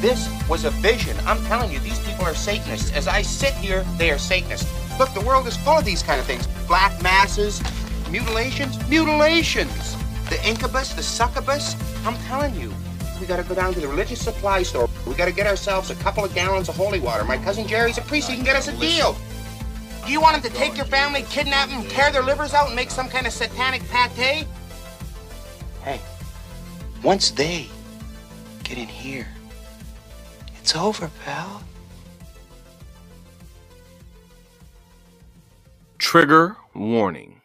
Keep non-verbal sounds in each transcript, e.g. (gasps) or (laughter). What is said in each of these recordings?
This was a vision. I'm telling you, these people are Satanists. As I sit here, they are Satanists. Look, the world is full of these kind of things. Black masses, mutilations, mutilations. The incubus, the succubus. I'm telling you, we gotta go down to the religious supply store. We gotta get ourselves a couple of gallons of holy water. My cousin Jerry's a priest. He can get us a deal. Do you want him to take your family, kidnap them, tear their livers out, and make some kind of satanic pate? Hey, once they get in here, it's over, pal. Trigger warning.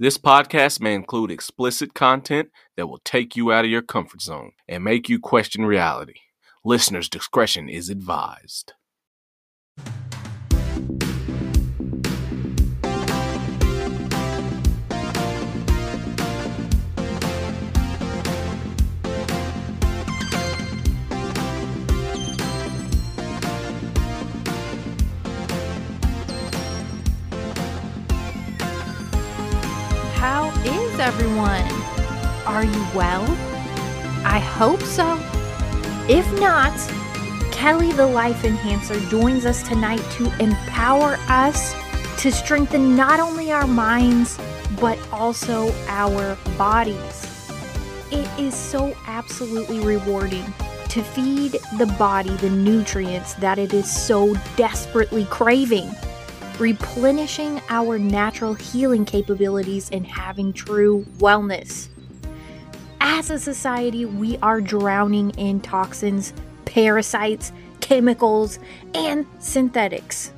This podcast may include explicit content that will take you out of your comfort zone and make you question reality. Listener's discretion is advised. How is everyone? Are you well? I hope so. If not, Kelly the Life Enhancer joins us tonight to empower us to strengthen not only our minds, but also our bodies. It is so absolutely rewarding to feed the body the nutrients that it is so desperately craving replenishing our natural healing capabilities and having true wellness. As a society, we are drowning in toxins, parasites, chemicals, and synthetics.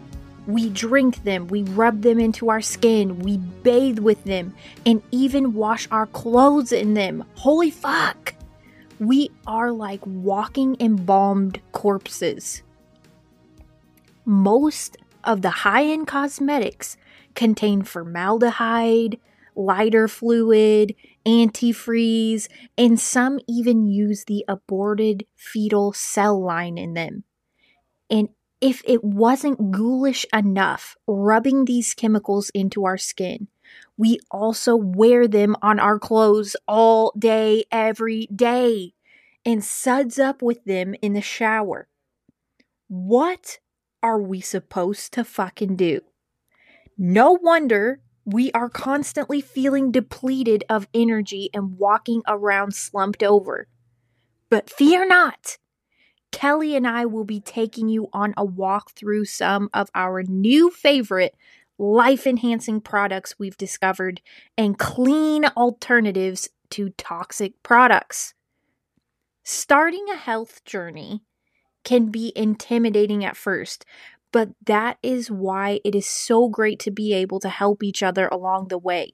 We drink them, we rub them into our skin, we bathe with them, and even wash our clothes in them. Holy fuck! We are like walking embalmed corpses. Most of the high end cosmetics contain formaldehyde, lighter fluid, antifreeze, and some even use the aborted fetal cell line in them. And if it wasn't ghoulish enough rubbing these chemicals into our skin, we also wear them on our clothes all day, every day, and suds up with them in the shower. What are we supposed to fucking do? No wonder we are constantly feeling depleted of energy and walking around slumped over. But fear not. Kelly and I will be taking you on a walk through some of our new favorite life enhancing products we've discovered and clean alternatives to toxic products. Starting a health journey can be intimidating at first, but that is why it is so great to be able to help each other along the way.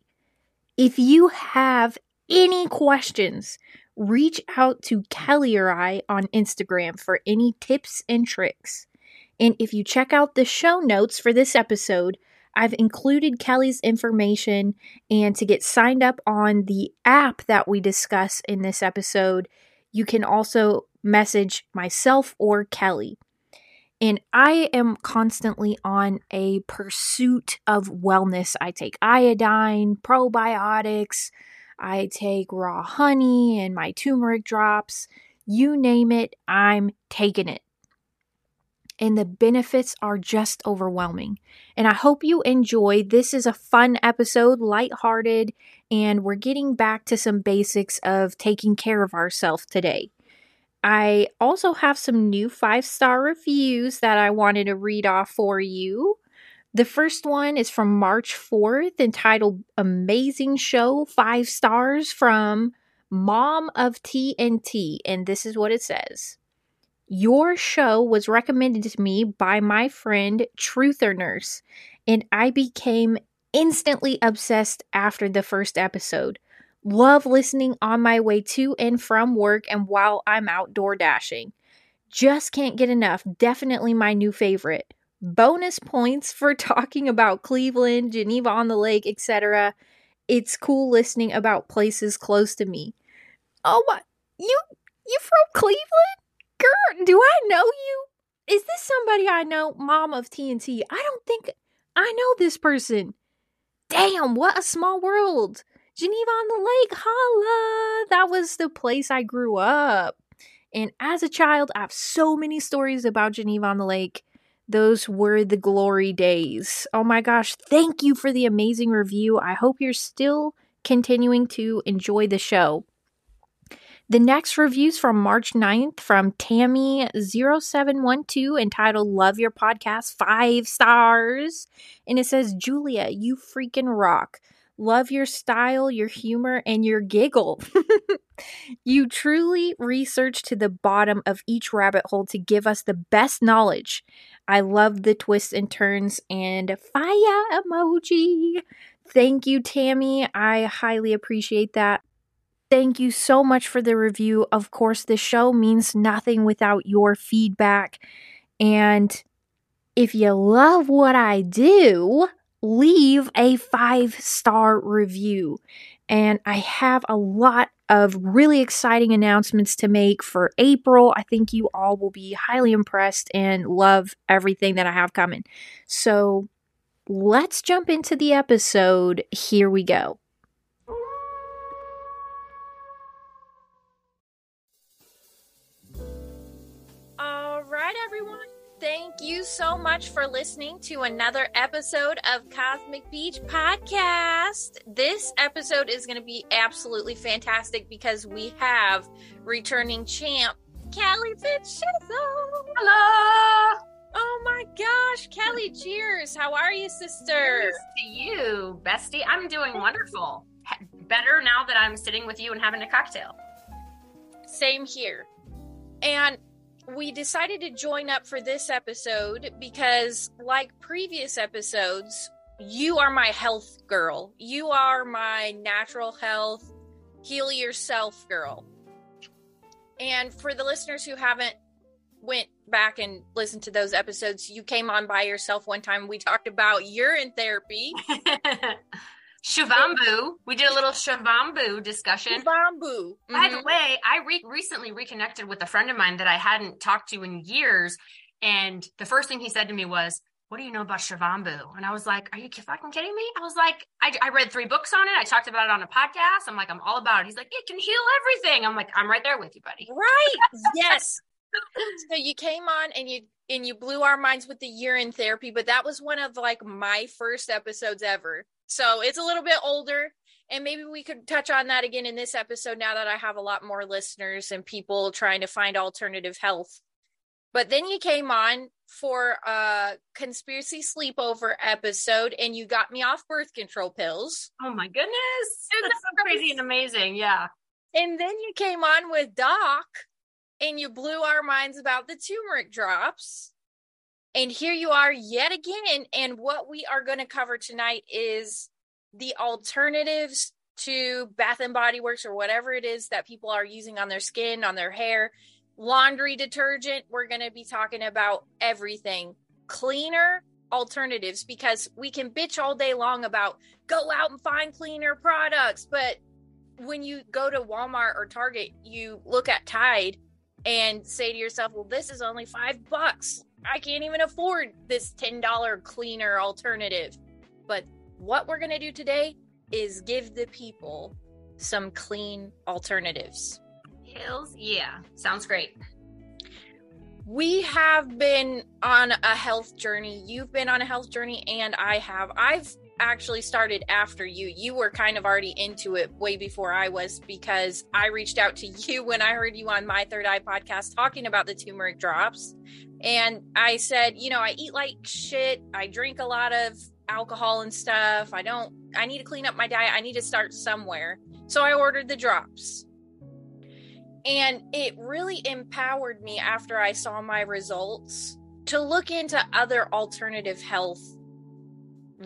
If you have any questions, reach out to Kelly or I on Instagram for any tips and tricks. And if you check out the show notes for this episode, I've included Kelly's information and to get signed up on the app that we discuss in this episode, you can also message myself or Kelly. And I am constantly on a pursuit of wellness. I take iodine, probiotics, I take raw honey and my turmeric drops. You name it, I'm taking it. And the benefits are just overwhelming. And I hope you enjoy. This is a fun episode, lighthearted, and we're getting back to some basics of taking care of ourselves today. I also have some new five star reviews that I wanted to read off for you. The first one is from March 4th entitled Amazing Show, five stars from Mom of TNT. And this is what it says Your show was recommended to me by my friend Truther Nurse, and I became instantly obsessed after the first episode. Love listening on my way to and from work and while I'm outdoor dashing. Just can't get enough. Definitely my new favorite. Bonus points for (laughs) talking about Cleveland, Geneva on the Lake, etc. It's cool listening about places close to me. Oh my, you you from Cleveland? Girl, do I know you? Is this somebody I know? Mom of TNT. I don't think I know this person. Damn, what a small world. Geneva on the Lake, holla! That was the place I grew up. And as a child, I have so many stories about Geneva on the Lake. Those were the glory days. Oh my gosh, thank you for the amazing review. I hope you're still continuing to enjoy the show. The next review's from March 9th from Tammy0712 entitled Love Your Podcast, five stars. And it says, Julia, you freaking rock. Love your style, your humor, and your giggle. (laughs) you truly research to the bottom of each rabbit hole to give us the best knowledge. I love the twists and turns and fire emoji. Thank you, Tammy. I highly appreciate that. Thank you so much for the review. Of course, the show means nothing without your feedback. And if you love what I do, leave a five star review. And I have a lot of really exciting announcements to make for April. I think you all will be highly impressed and love everything that I have coming. So let's jump into the episode. Here we go. Thank you so much for listening to another episode of Cosmic Beach Podcast. This episode is going to be absolutely fantastic because we have returning champ Kelly Fitzgerald. Hello. Oh my gosh, Kelly, cheers. How are you, sister? Cheers to you, bestie. I'm doing wonderful. Better now that I'm sitting with you and having a cocktail. Same here. And we decided to join up for this episode because, like previous episodes, you are my health girl. You are my natural health, heal yourself girl. And for the listeners who haven't went back and listened to those episodes, you came on by yourself one time. We talked about urine therapy. (laughs) Shivambu. We did a little Shivambu discussion. Shivambu. Mm-hmm. By the way, I re- recently reconnected with a friend of mine that I hadn't talked to in years. And the first thing he said to me was, what do you know about Shivambu? And I was like, are you fucking kidding me? I was like, I, I read three books on it. I talked about it on a podcast. I'm like, I'm all about it. He's like, it can heal everything. I'm like, I'm right there with you, buddy. Right. (laughs) yes. so you came on and you and you blew our minds with the urine therapy, but that was one of like my first episodes ever. So it's a little bit older. And maybe we could touch on that again in this episode now that I have a lot more listeners and people trying to find alternative health. But then you came on for a conspiracy sleepover episode and you got me off birth control pills. Oh my goodness. That's so crazy and amazing. Yeah. And then you came on with Doc and you blew our minds about the turmeric drops. And here you are yet again. And what we are going to cover tonight is the alternatives to Bath and Body Works or whatever it is that people are using on their skin, on their hair, laundry detergent. We're going to be talking about everything cleaner alternatives because we can bitch all day long about go out and find cleaner products. But when you go to Walmart or Target, you look at Tide and say to yourself, well, this is only five bucks. I can't even afford this $10 cleaner alternative. But what we're going to do today is give the people some clean alternatives. Hills, yeah, sounds great. We have been on a health journey. You've been on a health journey, and I have. I've actually started after you. You were kind of already into it way before I was because I reached out to you (laughs) when I heard you on my Third Eye podcast talking about the turmeric drops. And I said, you know, I eat like shit. I drink a lot of alcohol and stuff. I don't, I need to clean up my diet. I need to start somewhere. So I ordered the drops. And it really empowered me after I saw my results to look into other alternative health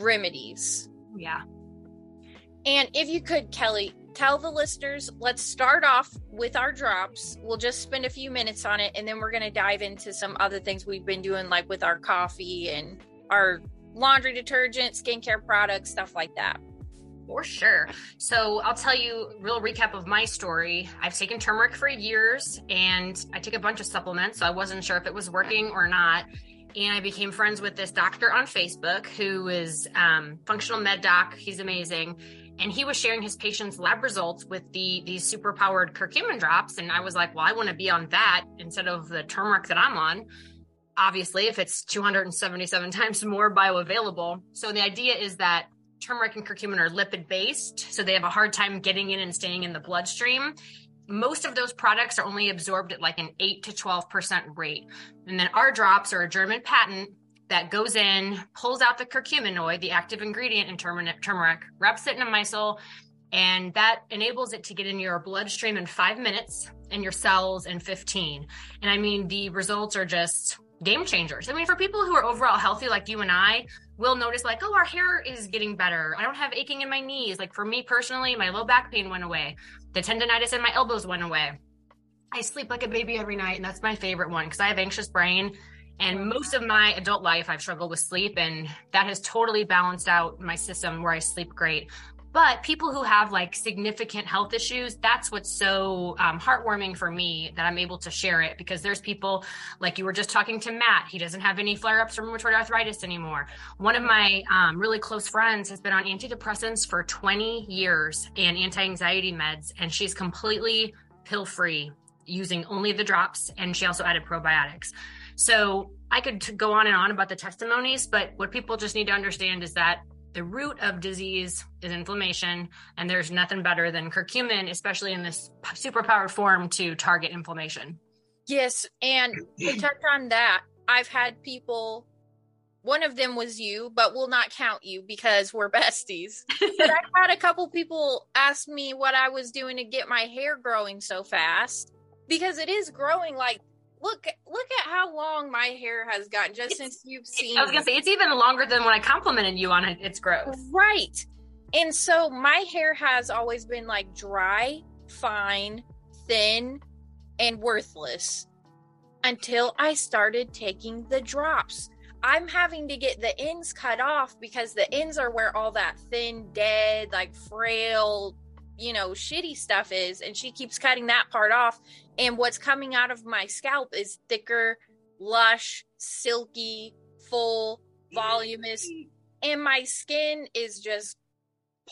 remedies. Yeah. And if you could, Kelly, tell the listeners, let's start off with our drops. We'll just spend a few minutes on it and then we're going to dive into some other things we've been doing, like with our coffee and our laundry detergent, skincare products, stuff like that. For sure. So I'll tell you a real recap of my story. I've taken turmeric for years and I took a bunch of supplements, so I wasn't sure if it was working or not. And I became friends with this doctor on Facebook who is um, functional med doc. He's amazing. And he was sharing his patients' lab results with the these super powered curcumin drops. And I was like, well, I want to be on that instead of the turmeric that I'm on. Obviously, if it's 277 (laughs) times more bioavailable. So the idea is that turmeric and curcumin are lipid based, so they have a hard time getting in and staying in the bloodstream most of those products are only absorbed at like an 8 to 12% rate. And then our drops are a German patent that goes in, pulls out the curcuminoid, the active ingredient in turmeric, wraps it in a micelle, and that enables it to get in your bloodstream in five minutes and your cells in 15. And I mean, the results are just game changers. I mean, for people who are overall healthy, like you and I, will notice like, oh, our hair is getting better. I don't have aching in my knees. Like for me personally, my low back pain went away. The tendonitis in my elbows went away. I sleep like a baby every night, and that's my favorite one because I have anxious brain. And most of my adult life, I've struggled with sleep, and that has totally balanced out my system where I sleep great. But people who have like significant health issues, that's what's so um, heartwarming for me that I'm able to share it because there's people like you were just talking to Matt. He doesn't have any flare ups from rheumatoid arthritis anymore. One of my um, really close friends has been on antidepressants for 20 years and anti anxiety meds, and she's completely pill free using only the drops. And she also added probiotics. So I could go on and on about the testimonies, but what people just need to understand is that the root of disease is inflammation, and there's nothing better than curcumin, especially in this superpowered form, to target inflammation. Yes, and to (clears throat) touch on that, I've had people. One of them was you, but we'll not count you because we're (laughs) besties. but I've had a couple people ask me what I was doing to get my hair growing so fast because it is growing like look look at how long my hair has gotten just it's, since you've seen I was gonna say it's even longer than when I complimented you on it, its growth. Right. And so my hair has always been like dry, fine, thin, and worthless until I started taking the drops. I'm having to get the ends cut off because the ends are where all that thin, dead, like frail you know, shitty stuff is. And she keeps cutting that part off. And what's coming out of my scalp is thicker, lush, silky, full, voluminous. And my skin is just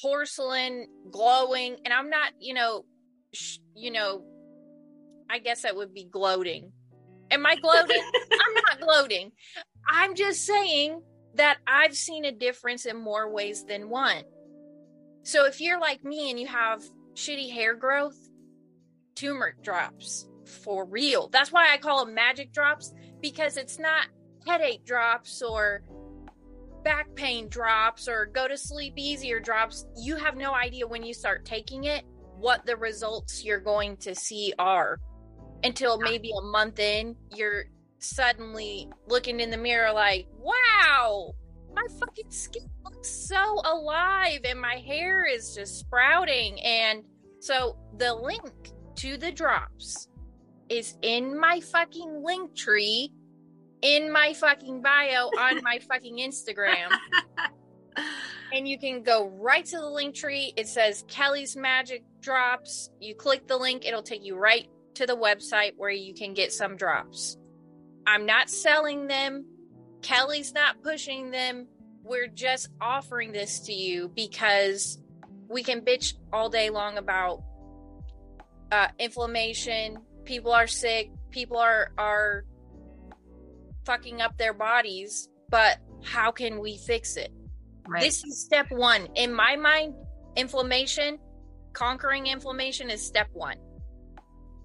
porcelain, glowing. And I'm not, you know, sh- you know, I guess that would be gloating. Am I gloating? (laughs) I'm not gloating. I'm just saying that I've seen a difference in more ways than one. So if you're like me and you have shitty hair growth, turmeric drops for real. That's why I call them magic drops because it's not headache drops or back pain drops or go to sleep easier drops. You have no idea when you start taking it what the results you're going to see are until maybe a month in you're suddenly looking in the mirror like, "Wow, my fucking skin looks so alive and my hair is just sprouting. And so the link to the drops is in my fucking link tree in my fucking bio on my (laughs) fucking Instagram. (laughs) and you can go right to the link tree. It says Kelly's Magic Drops. You click the link, it'll take you right to the website where you can get some drops. I'm not selling them. Kelly's not pushing them. We're just offering this to you because we can bitch all day long about uh, inflammation. People are sick. People are are fucking up their bodies. But how can we fix it? Right. This is step one in my mind. Inflammation, conquering inflammation is step one.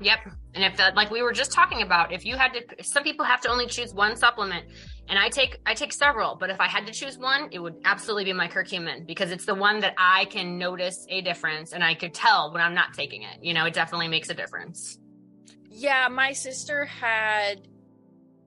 Yep. And if that, like we were just talking about, if you had to, some people have to only choose one supplement, and I take I take several, but if I had to choose one, it would absolutely be my curcumin because it's the one that I can notice a difference, and I could tell when I'm not taking it. You know, it definitely makes a difference. Yeah, my sister had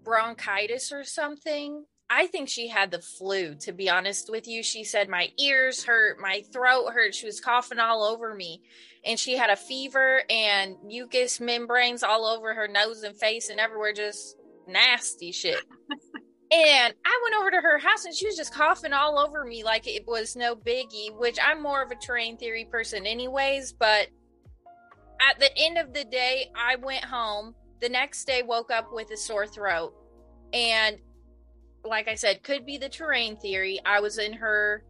bronchitis or something. I think she had the flu, to be honest with you. She said my ears hurt, my throat hurt. She was coughing all over me and she had a fever and mucus membranes all over her nose and face and everywhere, just nasty shit. (laughs) and I went over to her house and she was just coughing all over me like it was no biggie, which I'm more of a terrain theory person, anyways. But at the end of the day, I went home. The next day, woke up with a sore throat. And like I said, could be the terrain theory. I was in her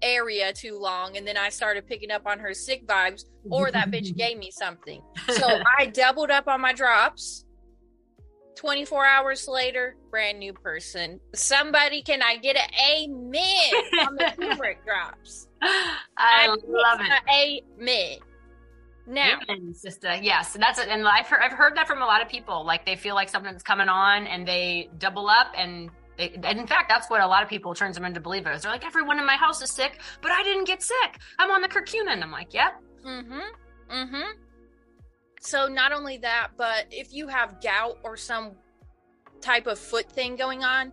area too long and then I started picking up on her sick vibes, or that bitch (laughs) gave me something. (laughs) So I doubled up on my drops. 24 hours later, brand new person. Somebody, can I get an amen on the turmeric (laughs) drops? I love it. Amen. Now, Amen, sister. Yes, that's it. And I've heard, I've heard that from a lot of people. Like they feel like something's coming on, and they double up. And, they, and in fact, that's what a lot of people turns them into believers. They're like, everyone in my house is sick, but I didn't get sick. I'm on the curcumin. I'm like, yep. Mm-hmm. Mm-hmm. So not only that, but if you have gout or some type of foot thing going on,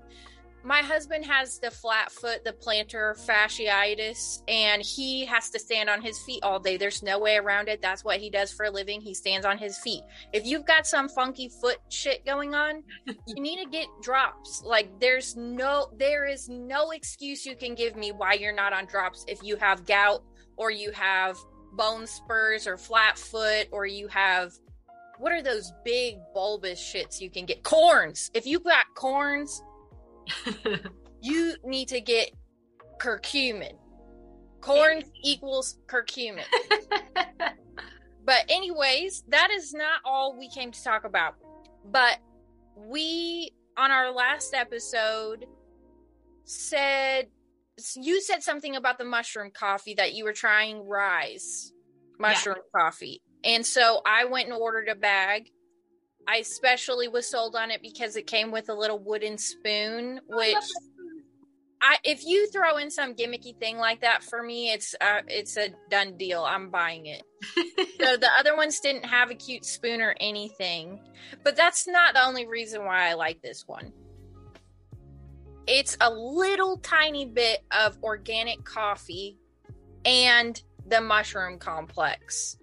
my husband has the flat foot, the plantar fasciitis, and he has to stand on his feet all day. There's no way around it. That's what he does for a living. He stands on his feet. If you've got some funky foot shit going on, (laughs) you need to get drops. Like there's no there is no excuse you can give me why you're not on drops if you have gout or you have bone spurs or flat foot or you have what are those big bulbous shits you can get? Corns. If you've got corns, (laughs) you need to get curcumin. Corns equals curcumin. (laughs) but, anyways, that is not all we came to talk about. But we, on our last episode, said you said something about the mushroom coffee that you were trying Ryze mushroom yeah. coffee. And so I went and ordered a bag I especially was sold on it because it came with a little wooden spoon, which I if you throw in some gimmicky thing like that for me, it's uh, it's a done deal. I'm buying it. (laughs) so the other ones didn't have a cute spoon or anything, but that's not the only reason why I like this one. It's a little tiny bit of organic coffee and the mushroom complex.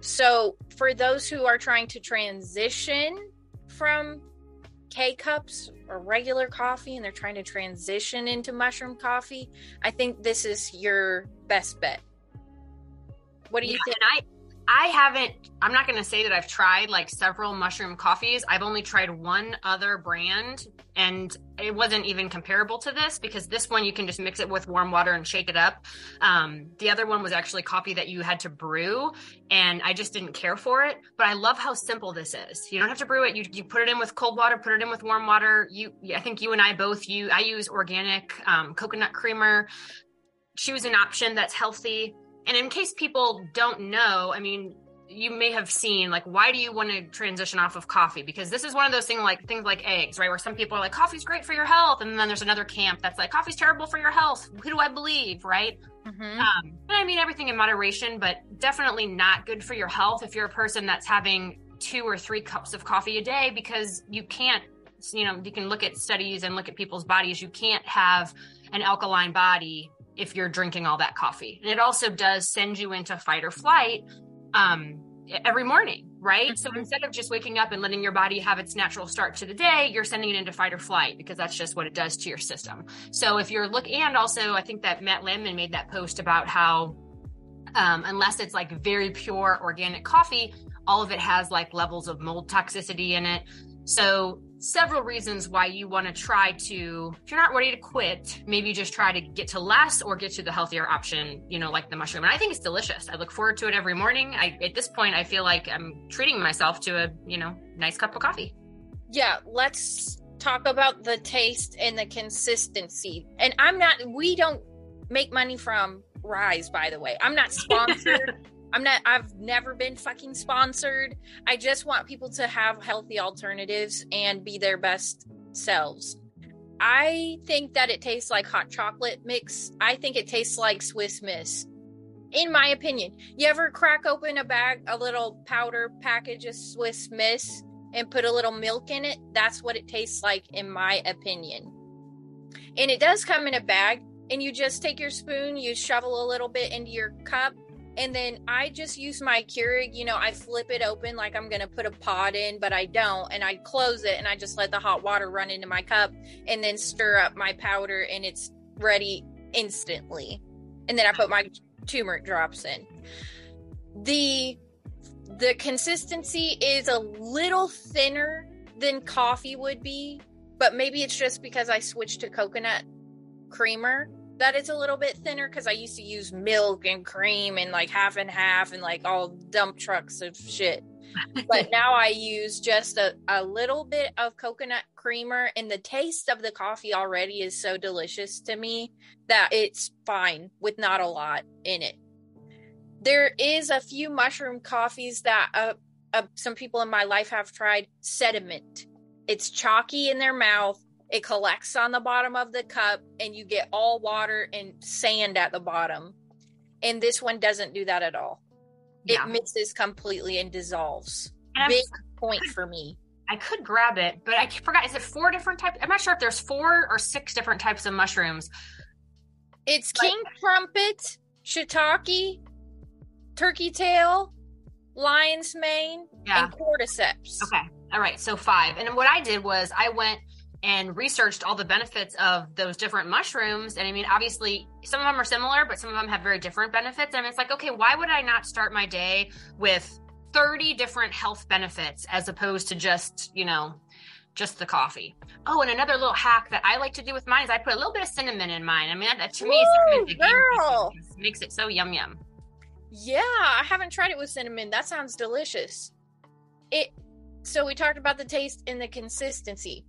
So, for those who are trying to transition from K cups or regular coffee and they're trying to transition into mushroom coffee, I think this is your best bet. What do you yeah, think? I haven't, I'm not going to say that I've tried like several mushroom coffees. I've only tried one other brand and it wasn't even comparable to this because this one you can just mix it with warm water and shake it up. Um, the other one was actually coffee that you had to brew and I just didn't care for it. But I love how simple this is. You don't have to brew it. You, you put it in with cold water, put it in with warm water. You, I think you and I both, you, I use organic um, coconut creamer. Choose an option that's healthy and in case people don't know, I mean, you may have seen like why do you want to transition off of coffee? Because this is one of those things like things like eggs right? Where some people are like coffee's great for your health. And then there's another camp that's like coffee's terrible for your health. Who do i believe? Right? Mm-hmm. um, and i mean everything in moderation but definitely not good for your health if you're a person that's having two or three cups of coffee a day because you can't you know you can look at studies and look at people's bodies. You can't have an alkaline body if you're drinking all that coffee. And it also does send you into fight or flight um, every morning, right? Mm-hmm. So instead of just waking up and letting your body have its natural start to the day, you're sending it into fight or flight because that's just what it does to your system. So if you're looking, and also I think that Matt Landman made that post about how um, unless it's like very pure organic coffee, all of it has like levels of mold toxicity in it. So several reasons why you want to try to if you're not ready to quit maybe just try to get to less or get to the healthier option you know like the mushroom. And i think it's delicious. I look forward to it every morning. I at this point i feel like i'm treating myself to a you know nice cup of coffee. Yeah let's talk about the taste and the consistency. And i'm not we don't make money from Ryze by the way. I'm not (laughs) sponsored I'm not, I've never been fucking sponsored. I just want people to have healthy alternatives and be their best selves. I think that it tastes like hot chocolate mix. I think it tastes like Swiss Miss. In my opinion, you ever crack open a bag, a little powder package of Swiss Miss and put a little milk in it? That's what it tastes like, in my opinion. And it does come in a bag, and you just take your spoon, you shovel a little bit into your cup, and then I just use my Keurig, you know, I flip it open like I'm going to put a pot in, but I don't. And I close it and I just let the hot water run into my cup and then stir up my powder and it's ready instantly. And then I put my turmeric drops in. The the consistency is a little thinner than coffee would be but maybe it's just because I switched to coconut creamer that it's a little bit thinner because I used to use milk and cream and like half and half and like all dump trucks of shit. but (laughs) now I use just a, a little bit of coconut creamer, and the taste of the coffee already is so delicious to me that it's fine with not a lot in it. There is a few mushroom coffees that uh, uh, some people in my life have tried sediment. It's chalky in their mouth. It collects on the bottom of the cup, and you get all water and sand at the bottom. And this one doesn't do that at all. Yeah. It mixes completely and dissolves. And Big point for me. I could grab it, but I forgot. Is it four different types? I'm not sure if there's four or six different types of mushrooms. It's Like- king trumpet, shiitake, turkey tail, lion's mane, Yeah. and cordyceps. Okay. All right. So five. And what I did was I went and researched all the benefits of those different mushrooms. And I mean, obviously, some of them are similar, but some of them have very different benefits. And it's like, okay, why would I not start my day with 30 different health benefits as opposed to just, you know, just the coffee. Oh, and another little hack that I like to do with mine is I put a little bit of cinnamon in mine. I mean, that, to me a girl. makes it so yum yum. Yeah, I haven't tried it with cinnamon. That sounds delicious. It so we talked about the taste and the consistency.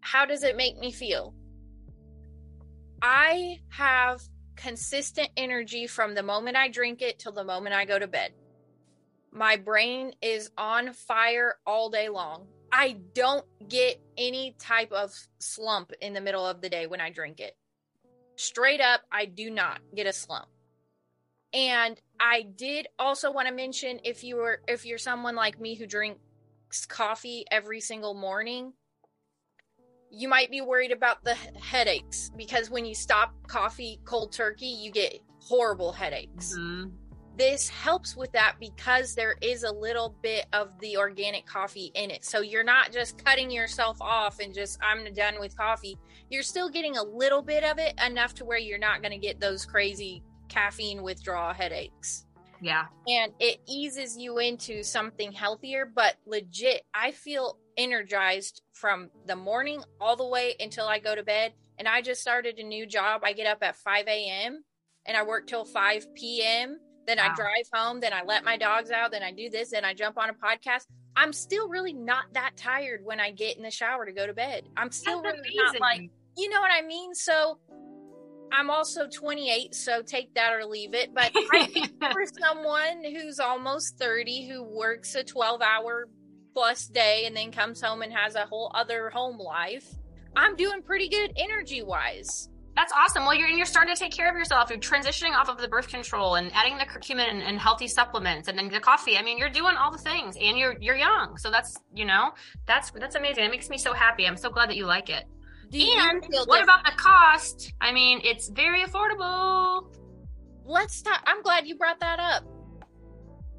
How does it make me feel? I have consistent energy from the moment I drink it till the moment I go to bed. My brain is on fire all day long. I don't get any type of slump in the middle of the day when I drink it. Straight up, I do not get a slump. And I did also want to mention if you were if you're someone like me who drinks coffee every single morning, you might be worried about the headaches because when you stop coffee cold turkey, you get horrible headaches. Mhm. This helps with that because there is a little bit of the organic coffee in it. So you're not just cutting yourself off and just I'm done with coffee. You're still getting a little bit of it enough to where you're not going to get those crazy caffeine withdrawal headaches Yeah. and it eases you into something healthier but legit i feel energized from the morning all the way until i go to bed and i just started a new job. I get up at 5 a.m and i work till 5 p.m then i drive home then i let my dogs out then i do this and i jump on a podcast. I'm still really not that tired when i get in the shower to go to bed. I'm still That's really not amazing. like you know what i mean? So i'm also 28 so take that or leave it but (laughs) for someone who's almost 30 who works a 12 hour plus day and then comes home and has a whole other home life i'm doing pretty good energy wise That's awesome. Well, you're and you're starting to take care of yourself. You're transitioning off of the birth control and adding the curcumin and, and healthy supplements, and then the coffee. I mean, you're doing all the things, and you're you're young, so that's you know that's that's amazing. It makes me so happy. I'm so glad that you like it. Do And what about the cost? I mean, it's very affordable. let's talk i'm glad you brought that up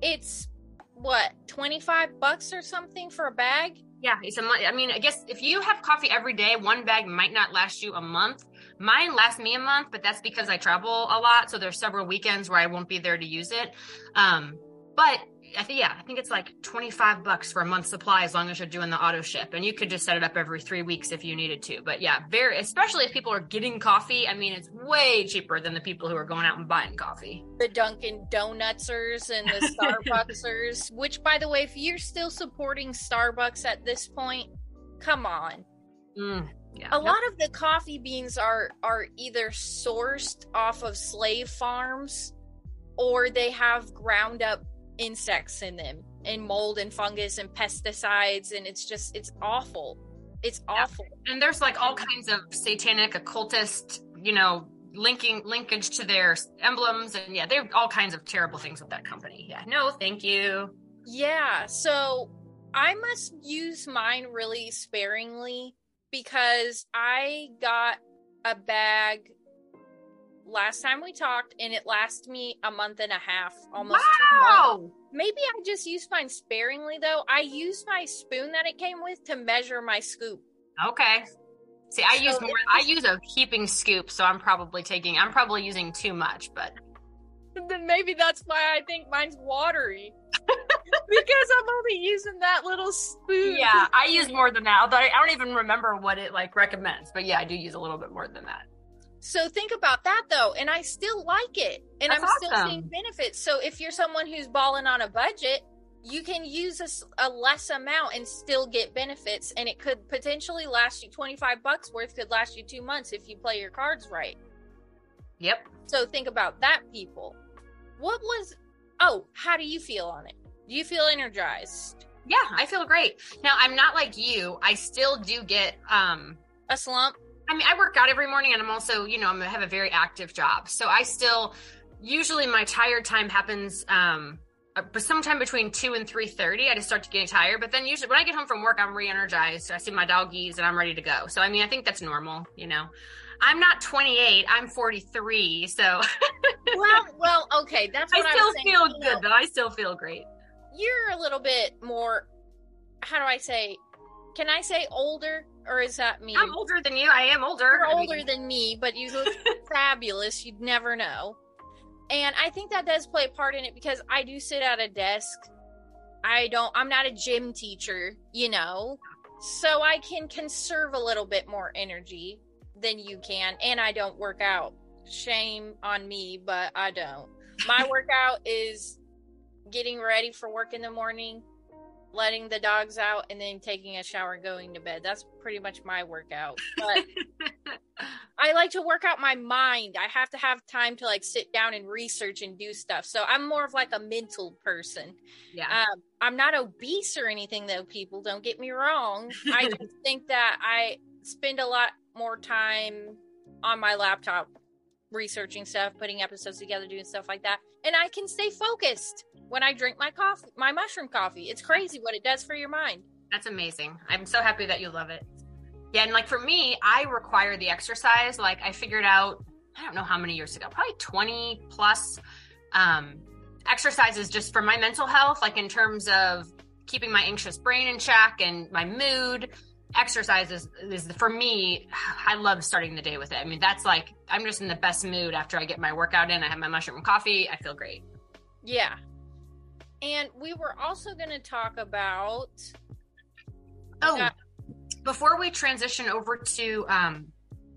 it's what 25 bucks or something for a bag Yeah, it's a month. I mean, I guess if you have coffee every day, one bag might not last you a month. Mine lasts me a month, but that's because I travel a lot. So there's several weekends where I won't be there to use it. Um, but I think yeah, I think it's like 25 bucks for a month supply as long as you're doing the auto ship. And you could just set it up every three weeks if you needed to. But yeah, very especially if people are getting coffee. I mean, it's way cheaper than the people who are going out and buying coffee. the dunkin donutsers and the (laughs) starbucksers which by the way if you're still supporting starbucks at this point come on Mm, yeah. a lot of the coffee beans are are either sourced off of slave farms or they have ground up insects in them and mold and fungus and pesticides and it's just it's awful. It's Yeah. awful. And there's like all kinds of satanic occultist you know linking linkage to their emblems and yeah they're all kinds of terrible things with that company. Yeah. No thank you. Yeah so i must use mine really sparingly because i got a bag last time we talked and it lasted me a month and a half almost two months. wow Maybe I just used mine sparingly though. I used my spoon that it came with to measure my scoop. okay see i So use more i use a heaping scoop so i'm probably taking i'm probably using too much but (laughs) Then maybe that's why I think mine's watery. (laughs) because I'm only using that little spoon. Yeah, I use more than that. Although I don't even remember what it like recommends. But yeah, I do use a little bit more than that. So think about that though, and I still like it, and That's I'm still seeing benefits. So if you're someone who's balling on a budget, you can use a less amount and still get benefits, and it could potentially last you 25 bucks worth. Could last you two months if you play your cards right. Yep. So think about that, people. What was? Oh, how do you feel on it? Do you feel energized? Yeah, I feel great. Now I'm not like you. I still do get um A slump? I mean, I work out every morning and I'm also, you know, I'm, I have a very active job. So I still, usually my tired time happens, um, uh, but sometime between 2 and 3.30 i just start to get tired but then usually when i get home from work i'm re-energized i see my doggies and i'm ready to go so i mean i think that's normal you know i'm not 28 i'm 43 so (laughs) well, well, okay. That's i what I, still was feel You know, good though i still feel great You're a little bit more. How do I say? Can I say older, or is that me? i'm older than you i am older You're I mean, older than me, but you look (laughs) fabulous. You'd never know. And I think that does play a part in it because I do sit at a desk. I don't, I'm not a gym teacher, you know, so I can conserve a little bit more energy than you can. And I don't work out. Shame on me, but I don't. My (laughs) workout is getting ready for work in the morning, letting the dogs out, and then taking a shower, going to bed. That's pretty much my workout. But (laughs) I like to work out my mind. I have to have time to like sit down and research and do stuff. So I'm more of like a mental person. yeah Um, I'm not obese or anything, though. People don't get me wrong. (laughs) I just think that I spend a lot more time on my laptop researching stuff, putting episodes together, doing stuff like that, and I can stay focused when I drink my coffee, my mushroom coffee. It's crazy what it does for your mind. That's amazing. I'm so happy that you love it. Yeah, and like for me, I require the exercise. Like I figured out, I don't know how many years ago, probably 20 plus um exercises just for my mental health, like in terms of keeping my anxious brain in check and my mood. Exercise is, is for me, I love starting the day with it. I mean, that's like I'm just in the best mood after I get my workout in. I have my mushroom coffee. I feel great. Yeah. And we were also going to talk about. Oh, before we transition over to, um,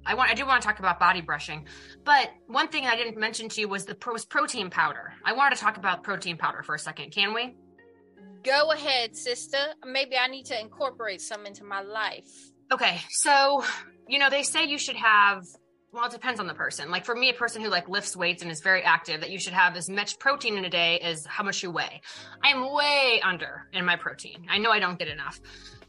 I want I do want to talk about body brushing, but one thing I didn't mention to you was the was protein powder. I wanted to talk about protein powder for a second. Can we? Go ahead, sister. Maybe I need to incorporate some into my life. Okay, so you know they say you should have. Well, it depends on the person. Like for me, a person who like lifts weights and is very active, that you should have as much protein in a day as how much you weigh. I am way under in my protein. I know I don't get enough.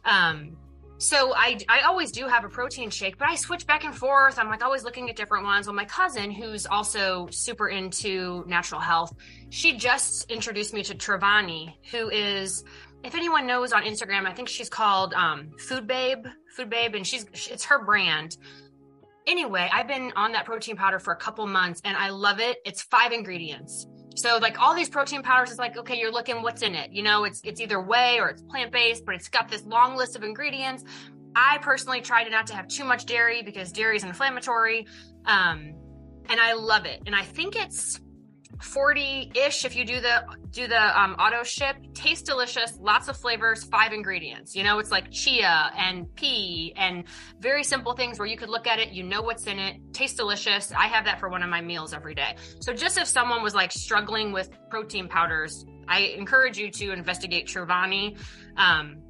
Um, so I I always do have a protein shake, but I switch back and forth. I'm like always looking at different ones. Well, my cousin, who's also super into natural health, she just introduced me to Truvani, who is if anyone knows on Instagram, I think she's called um, Food Babe, Food Babe, and she's it's her brand. Anyway, I've been on that protein powder for a couple months, and I love it. It's five ingredients. So like all these protein powders, it's like okay, you're looking what's in it. You know, it's it's either whey or it's plant based, but it's got this long list of ingredients. I personally try to not to have too much dairy because dairy is inflammatory, um, and I love it. And I think it's 40-ish if you do the do the um, auto ship. Tastes delicious lots of flavors five ingredients. You know it's like chia and pea and very simple things where you could look at it you know what's in it. Tastes delicious. I have that for one of my meals every day. So just if someone was like struggling with protein powders i encourage you to investigate Truvani. um,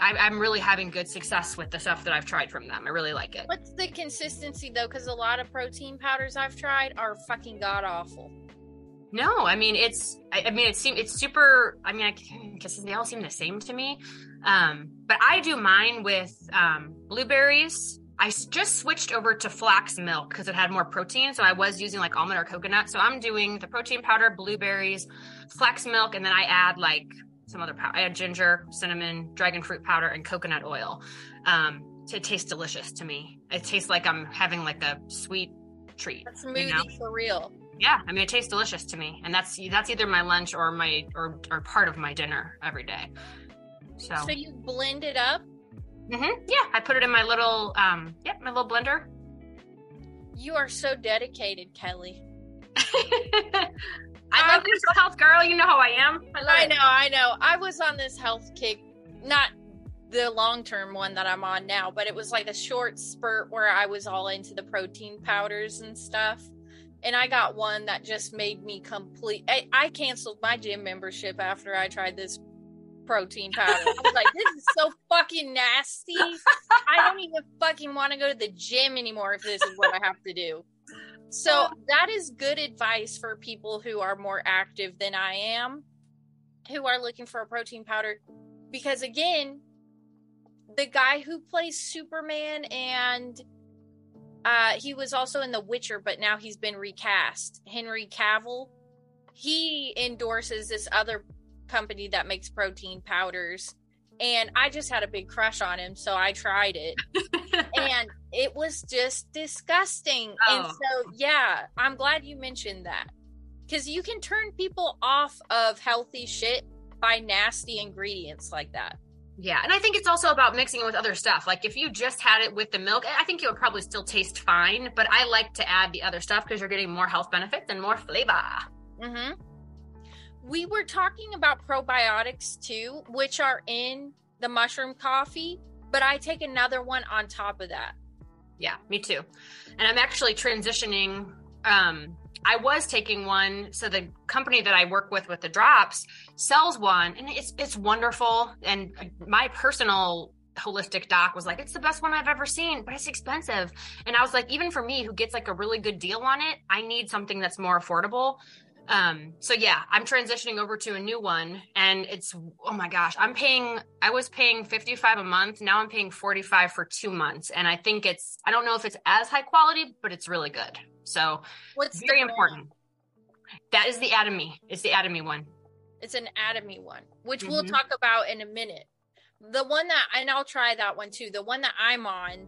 i'm really having good success with the stuff that i've tried from them. I really like it. What's the consistency though? Because a lot of protein powders I've tried are fucking god awful. No, I mean it's. I, I mean it seems it's super. I mean, I guess they all seem the same to me. Um, but I do mine with um, blueberries. I just switched over to flax milk because it had more protein. So I was using like almond or coconut. So I'm doing the protein powder, blueberries, flax milk, and then I add like some other powder. I add ginger, cinnamon, dragon fruit powder, and coconut oil. Um, to taste delicious to me. It tastes like I'm having like a sweet treat. That's you smoothie know? for real. Yeah, I mean it tastes delicious to me, and that's that's either my lunch or my or or part of my dinner every day. So, So you blend it up. Mhm. yeah, I put it in my little um, yep, my little blender. You are so dedicated, Kelly. (laughs) I love this health girl. You know how I am. I, love I it. know, I know. I was on this health kick, not the long term one that I'm on now, but it was like a short spurt where I was all into the protein powders and stuff. And I got one that just made me complete. I, I canceled my gym membership after I tried this protein powder. I was like, this is so fucking nasty. I don't even fucking want to go to the gym anymore if this is what I have to do. So that is good advice for people who are more active than I am, who are looking for a protein powder. Because again, the guy who plays Superman and uh, he was also in The Witcher, but now he's been recast. Henry Cavill, he endorses this other company that makes protein powders. And I just had a big crush on him, so I tried it. (laughs) and it was just disgusting. And Oh. so, yeah, I'm glad you mentioned that. Because you can turn people off of healthy shit by nasty ingredients like that. Yeah, and I think it's also about mixing it with other stuff. Like if you just had it with the milk, I think it would probably still taste fine. But I like to add the other stuff because you're getting more health benefits and more flavor. Mm-hmm. We were talking about probiotics too, which are in the mushroom coffee, but I take another one on top of that. Yeah, me too. And I'm actually transitioning. Um, I was taking one, so the company that I work with with the drops sells one, and it's it's wonderful. And my personal holistic doc was like, "It's the best one I've ever seen, but it's expensive." And I was like, even for me, who gets like a really good deal on it, I need something that's more affordable. Um, so yeah, I'm transitioning over to a new one, and it's oh my gosh, I'm paying. I was paying 55 a month. Now I'm paying 45 for two months, and I think it's. I don't know if it's as high quality, but it's really good. So What's very important. That is the Atomy. It's the Atomy one. It's an Atomy one, which we'll Mhm. talk about in a minute. The one that, and I'll try that one too. The one that I'm on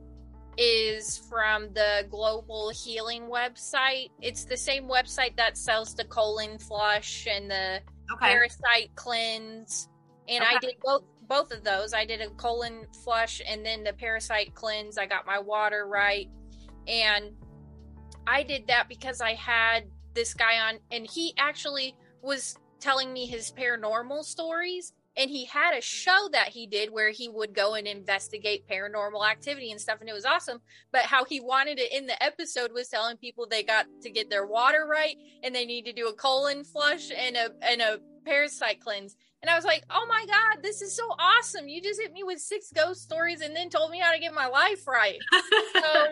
is from the Global Healing website. It's the same website that sells the colon flush and the Okay. parasite cleanse. And I did both both of those. I did a colon flush and then the parasite cleanse. I got my water right. And I did that because I had this guy on and he actually was telling me his paranormal stories and he had a show that he did where he would go and investigate paranormal activity and stuff and it was awesome but how he wanted it in the episode was telling people they got to get their water right and they need to do a colon flush and a and a parasite cleanse and I was like, "Oh my god, this is so awesome. You just hit me with six ghost stories and then told me how to get my life right." (laughs) so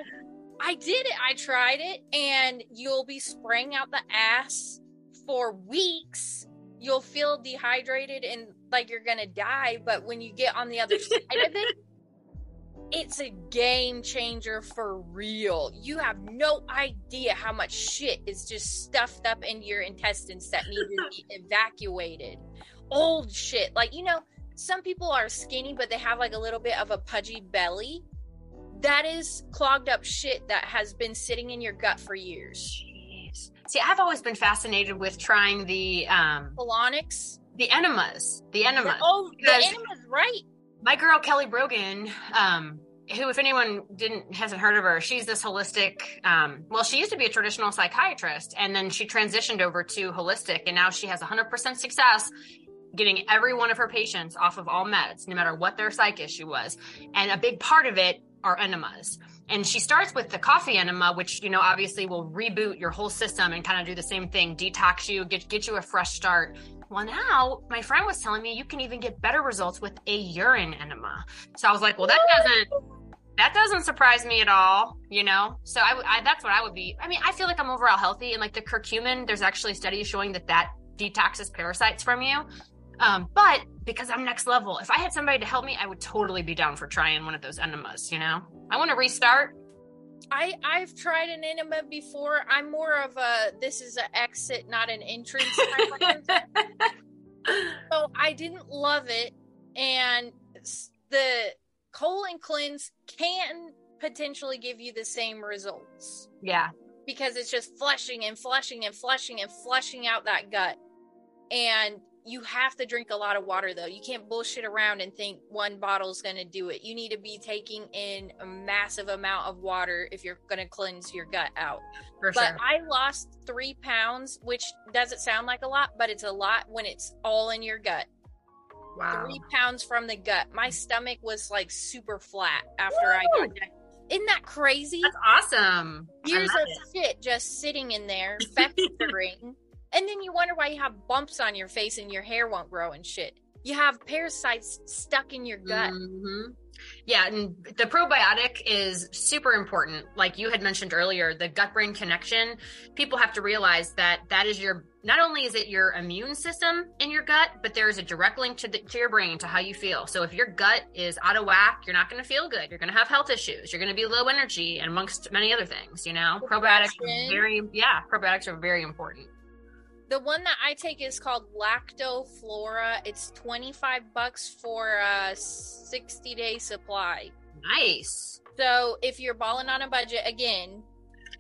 I did it. I tried it, and you'll be spraying out the ass for weeks. You'll feel dehydrated and like you're gonna die. But when you get on the other (laughs) side of it, it's a game changer for real. You have no idea how much shit is just stuffed up in your intestines that need to be (laughs) evacuated. Old shit. Like, you know, some people are skinny, but they have like a little bit of a pudgy belly that is clogged up shit that has been sitting in your gut for years. Jeez. See, I've always been fascinated with trying the um Colonics. the enemas. The enemas. Oh, the enemas, right? my girl Kelly Brogan, um, who, if anyone didn't hasn't heard of her, she's this holistic. Um, well, she used to be a traditional psychiatrist, and then she transitioned over to holistic, and now she has 100% success getting every one of her patients off of all meds, no matter what their psych issue was. And a big part of it are enemas. And she starts with the coffee enema, which you know obviously will reboot your whole system and kind of do the same thing, detox you, get get you a fresh start. Well, now my friend was telling me you can even get better results with a urine enema. So I was like, well, that doesn't that doesn't surprise me at all, you know. So I, I that's what I would be. I mean, I feel like I'm overall healthy, and like the curcumin, there's actually studies showing that that detoxes parasites from you. Um, but because I'm next level, if I had somebody to help me, I would totally be down for trying one of those enemas. You know, I want to restart. I I've tried an enema before. I'm more of a this is an exit, not an entrance type of. (laughs) So I didn't love it, and the colon cleanse can potentially give you the same results yeah, because it's just flushing and flushing and flushing and flushing out that gut. And you have to drink a lot of water though. You can't bullshit around and think one bottle is going to do it. You need to be taking in a massive amount of water if you're going to cleanse your gut out. For But sure. I lost three pounds, which doesn't sound like a lot, but it's a lot when it's all in your gut. wow. Three pounds from the gut. My stomach was like super flat after I got done. Isn't that crazy? That's awesome. Years of it. shit just sitting in there, (laughs) festering. And then you wonder why you have bumps on your face and your hair won't grow and shit. You have parasites stuck in your gut. Mhm. Yeah, and the probiotic is super important. Like you had mentioned earlier, the gut brain connection. People have to realize that that is your not only is it your immune system in your gut, but there is a direct link to the, to your brain to how you feel. So if your gut is out of whack, you're not going to feel good. You're going to have health issues. You're going to be low energy, and amongst many other things. You know, probiotics are very yeah, probiotics are very important. The one that I take is called Lactoflora. It's 25 bucks for a 60 day supply. Nice. So if you're balling on a budget, again,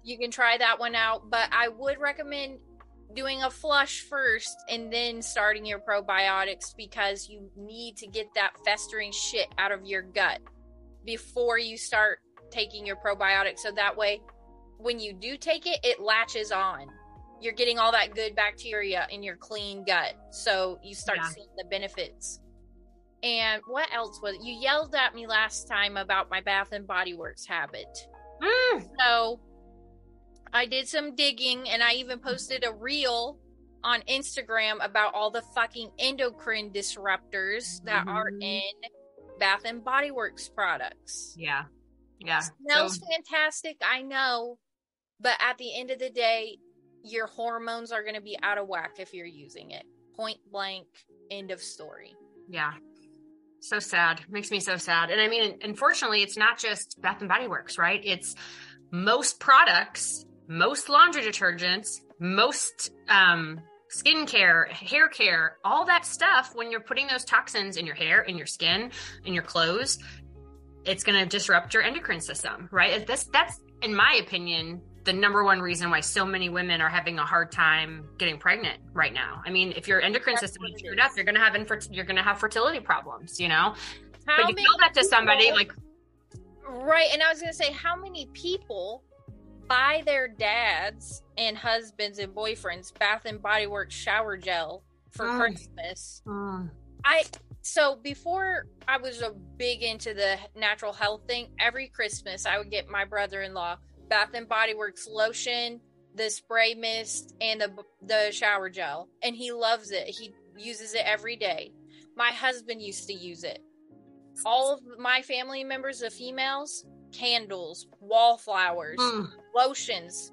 you can try that one out. But I would recommend doing a flush first and then starting your probiotics because you need to get that festering shit out of your gut before you start taking your probiotics. So that way, when you do take it, it latches on. You're getting all that good bacteria in your clean gut. So you start Yeah. seeing the benefits. And what else was you yelled at me last time about my Bath and Body Works habit. Mm, So I did some digging and I even posted a reel on Instagram about all the fucking endocrine disruptors that are Mhm. in Bath and Body Works products. yeah. Yeah. Smells So- fantastic, I know. But at the end of the day, your hormones are going to be out of whack if you're using it. Point blank, end of story. Yeah. So sad. Makes me so sad. And I mean, unfortunately, it's not just Bath and Body Works, right? It's most products, most laundry detergents, most um skincare, hair care, all that stuff when you're putting those toxins in your hair, in your skin, in your clothes, it's going to disrupt your endocrine system, right? That's that's in my opinion the number one reason why so many women are having a hard time getting pregnant right now. I mean, if your endocrine That's system is screwed up, you're gonna have infer- you're gonna have fertility problems, you know. How but you tell that to somebody people- like, Right. And I was going to say, how many people buy their dads and husbands and boyfriends Bath and Body Works shower gel for Mm. Christmas? mm, I so before I was a big into the natural health thing, every Christmas I would get my brother-in-law Bath and Body Works lotion, the spray mist, and the the shower gel, and he loves it. He uses it every day. My husband used to use it. All of my family members, the females, candles, wallflowers, mm. lotions,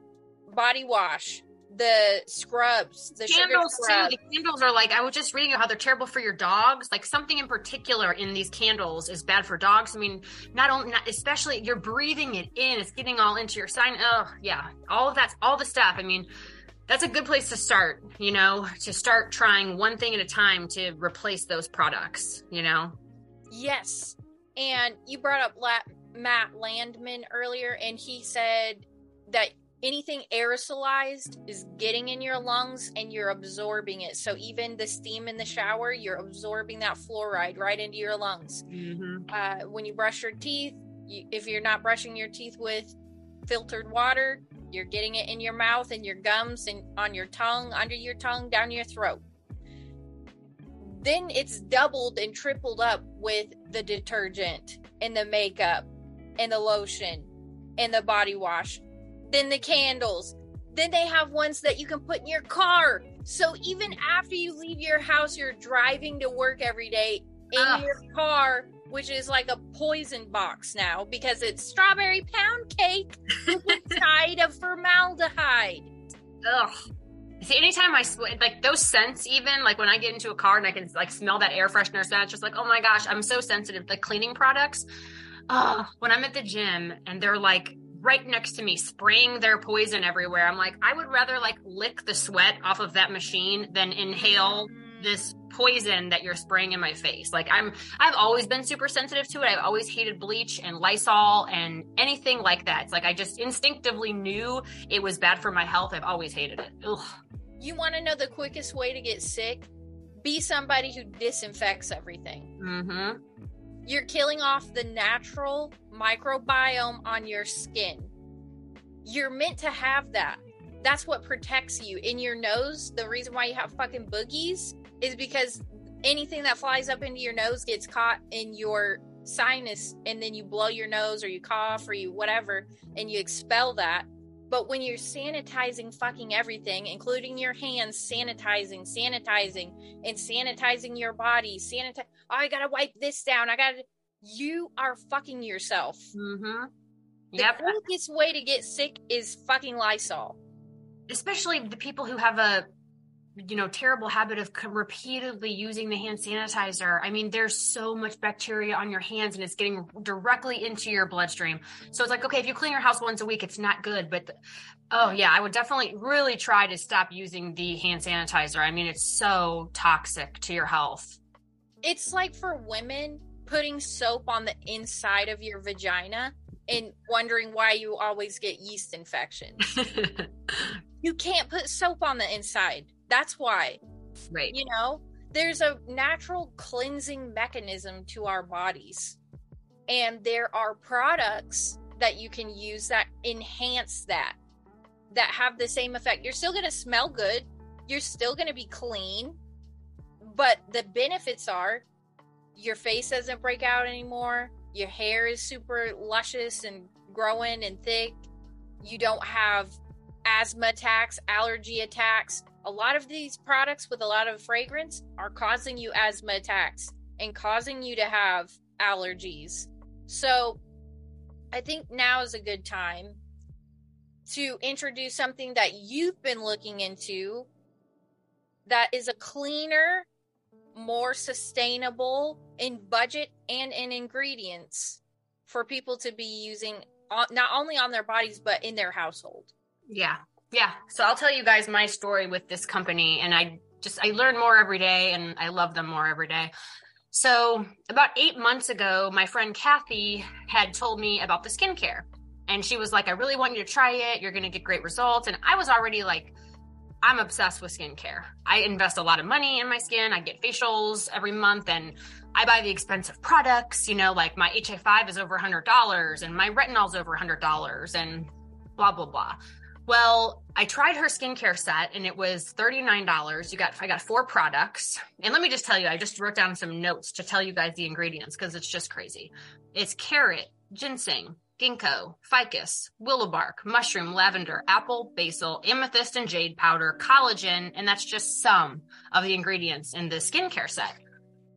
body wash, the scrubs, the candles scrub. too. The candles are like I was just reading how they're terrible for your dogs. Like something in particular in these candles is bad for dogs. I mean, not only, not, especially you're breathing it in. It's getting all into your sign. Oh yeah, all of that's all the stuff. I mean, that's a good place to start. You know, to start trying one thing at a time to replace those products. You know. Yes. And you brought up La- Matt Landman earlier, and he said that anything aerosolized is getting in your lungs and you're absorbing it. So even the steam in the shower, you're absorbing that fluoride right into your lungs. Mm-hmm. Uh, when you brush your teeth, you, if you're not brushing your teeth with filtered water, you're getting it in your mouth and your gums and on your tongue, under your tongue, down your throat. Then it's doubled and tripled up with the detergent and the makeup and the lotion and the body wash. Then the candles. Then they have ones that you can put in your car. So even after you leave your house, you're driving to work every day in Ugh. your car, which is like a poison box now because it's strawberry pound cake inside (laughs) of formaldehyde. Ugh. See, anytime I like those scents, even like when I get into a car and I can like smell that air freshener scent, it's just like, oh my gosh, I'm so sensitive. The cleaning products. Oh, when I'm at the gym and they're like right next to me spraying their poison everywhere, I'm like, I would rather like lick the sweat off of that machine than inhale this poison that you're spraying in my face. Like I'm I've always been super sensitive to it. I've always hated bleach and Lysol and anything like that. It's like I just instinctively knew it was bad for my health. I've always hated it. Ugh. You want to know the quickest way to get sick? be somebody who disinfects everything. Mm-hmm. You're killing off the natural microbiome on your skin. You're meant to have that. That's what protects you. In your nose, the reason why you have fucking boogies is because anything that flies up into your nose gets caught in your sinus and then you blow your nose or you cough or you whatever and you expel that. But when you're sanitizing fucking everything, including your hands, sanitizing, sanitizing, and sanitizing your body, sanitize. Oh, I gotta wipe this down. I gotta. You are fucking yourself. Mm-hmm. The Yep. quickest way to get sick is fucking Lysol. especially the people who have a you know terrible habit of repeatedly using the hand sanitizer i mean there's so much bacteria on your hands and it's getting directly into your bloodstream so it's like okay if you clean your house once a week it's not good but oh yeah i would definitely really try to stop using the hand sanitizer i mean it's so toxic to your health It's like for women putting soap on the inside of your vagina and wondering why you always get yeast infections. (laughs) you can't put soap on the inside. That's why. right You know, there's a natural cleansing mechanism to our bodies. And there are products that you can use that enhance that, that have the same effect. You're still going to smell good, you're still going to be clean, but the benefits are your face doesn't break out anymore, your hair is super luscious and growing and thick, you don't have asthma attacks, allergy attacks. A lot of these products with a lot of fragrance are causing you asthma attacks and causing you to have allergies. So I think now is a good time to introduce something that you've been looking into that is a cleaner, more sustainable in budget and in ingredients for people to be using uh, not only on their bodies but in their household. Yeah. Yeah. So I'll tell you guys my story with this company and I just I learn more every day and I love them more every day. So about 8 months ago, my friend Kathy had told me about the skincare. And she was like, I really want you to try it. You're going to get great results. And I was already like, I'm obsessed with skincare. I invest a lot of money in my skin. I get facials every month and I buy the expensive products. You know, like my HA5 is over $100 and my retinol's over $100 and blah, blah, blah. Well, I tried her skincare set and it was $39. You got I got four products. And let me just tell you, I just wrote down some notes to tell you guys the ingredients because it's just crazy. It's carrot, ginseng, ginkgo, ficus, willow bark, mushroom, lavender, apple, basil, amethyst and jade powder, collagen, and that's just some of the ingredients in the skincare set.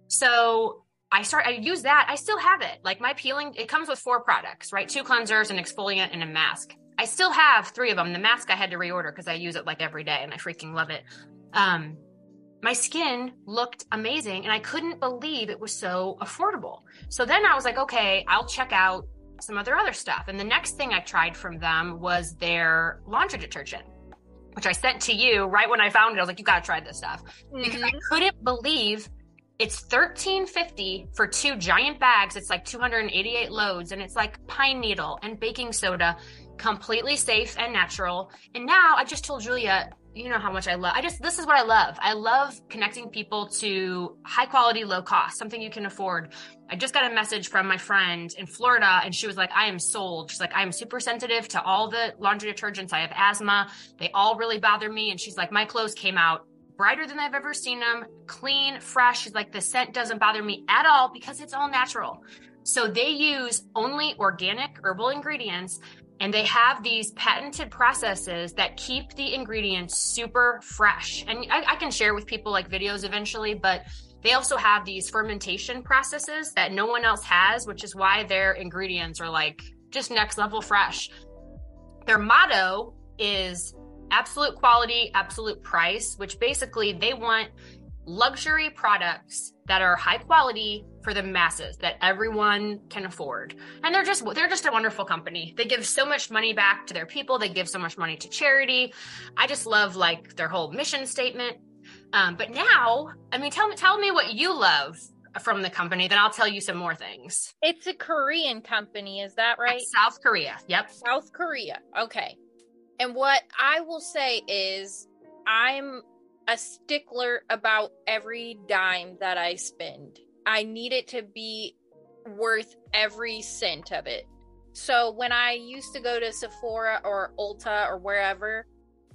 So I start I use that. I still have it. Like my peeling, it comes with four products, right? Two cleansers, an exfoliant, and a mask. I still have three of them. The mask I had to reorder because I use it like every day and I freaking love it. Um, my skin looked amazing and I couldn't believe it was so affordable. So then I was like, okay, I'll check out some of their other stuff. And the next thing I tried from them was their laundry detergent, which I sent to you right when I found it. I was like, you got to try this stuff because I couldn't believe it's thirteen fifty for two giant bags. It's like 288 loads, and it's like pine needle and baking soda, completely safe and natural. And now I just told Julia, you know how much I love. I just this is what I love. I love connecting people to high quality, low cost, something you can afford. I just got a message from my friend in Florida, and she was like, "I am sold." She's like, "I am super sensitive to all the laundry detergents. I have asthma. They all really bother me." And she's like, "My clothes came out." brighter than I've ever seen them, clean, fresh. She's like, the scent doesn't bother me at all because it's all natural. So they use only organic herbal ingredients and they have these patented processes that keep the ingredients super fresh. And I, I can share with people like videos eventually, but they also have these fermentation processes that no one else has, which is why their ingredients are like just next level fresh. Their motto is absolute quality, absolute price, which basically they want luxury products that are high quality for the masses that everyone can afford. And they're just they're just a wonderful company. They give so much money back to their people, they give so much money to charity. I just love like their whole mission statement. Um, but now, I mean tell me tell me what you love from the company, then I'll tell you some more things. It's a Korean company, is that right? South Korea. Yep. South Korea. Okay. And what I will say is I'm a stickler about every dime that I spend. I need it to be worth every cent of it. So when I used to go to Sephora or Ulta or wherever,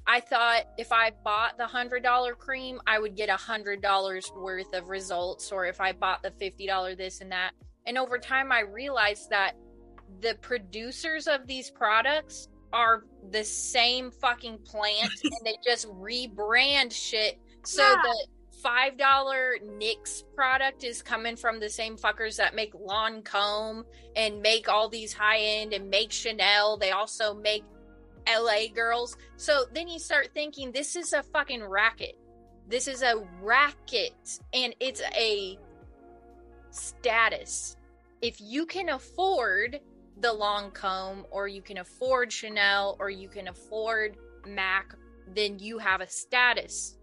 I thought if I bought the hundred dollar cream, I would get a hundred dollars worth of results, or if I bought the fifty dollar this and that. And over time, I realized that the producers of these products are the same fucking plant (laughs) and they just rebrand shit. So Yeah. the five dollar NYX product is coming from the same fuckers that make Lancome and make all these high end and make Chanel. They also make LA girls. So then you start thinking this is a fucking racket. This is a racket and it's a status. If you can afford the Lancome or you can afford Chanel or you can afford Mac, then you have a status.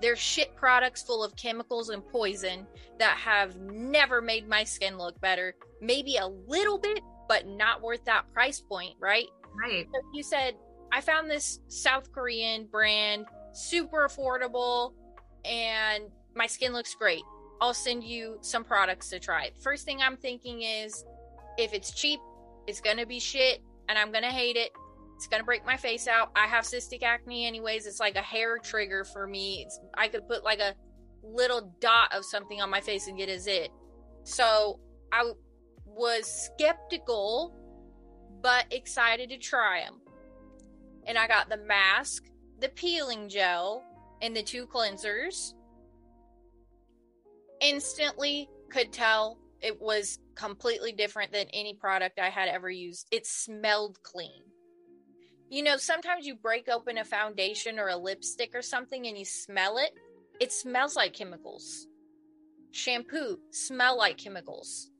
They're shit products full of chemicals and poison that have never made my skin look better. Maybe a little bit, but not worth that price point, right? Right. So you said, I found this South Korean brand, super affordable, and my skin looks great. I'll send you some products to try. First thing I'm thinking is if it's cheap, it's to be shit and I'm to hate it. It's to break my face out. I have cystic acne, anyways. It's like a hair trigger for me. It's, I could put like a little dot of something on my face and get a zit. So I w- was skeptical but excited to try them. And I got the mask, the peeling gel, and the two cleansers. Instantly could tell it was completely different than any product I had ever used. It smelled clean. You know, sometimes you break open a foundation or a lipstick or something and you smell it. It smells like chemicals. Shampoo smell like chemicals.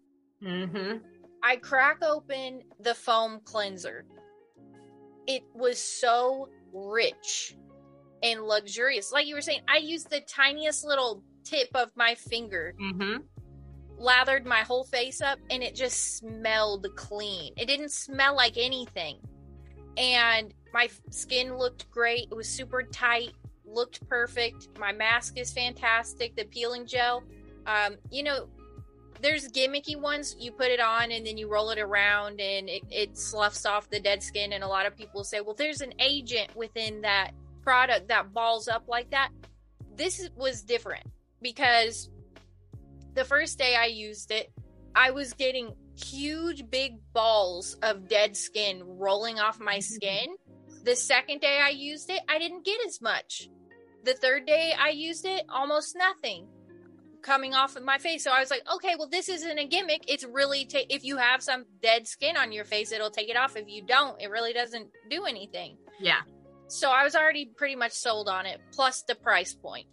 Mm-hmm. I crack open the foam cleanser. It was so rich and luxurious. Like you were saying, I used the tiniest little tip of my finger, Mm-hmm. Lathered my whole face up, and it just smelled clean. It didn't smell like anything. And my skin looked great. It was super tight, looked perfect. My mask is fantastic. The peeling gel, um, you know, there's gimmicky ones you put it on and then you roll it around and it, it sloughs off the dead skin and a lot of people say well there's an agent within that product that balls up like that this was different because the first day i used it i was getting huge big balls of dead skin rolling off my mm-hmm. skin the second day i used it i didn't get as much the third day i used it almost nothing coming off of my face. So I was like, okay, well, this isn't a gimmick. It's really, ta- if you have some dead skin on your face, it'll take it off. If you don't, it really doesn't do anything. Yeah. So I was already pretty much sold on it, plus the price point.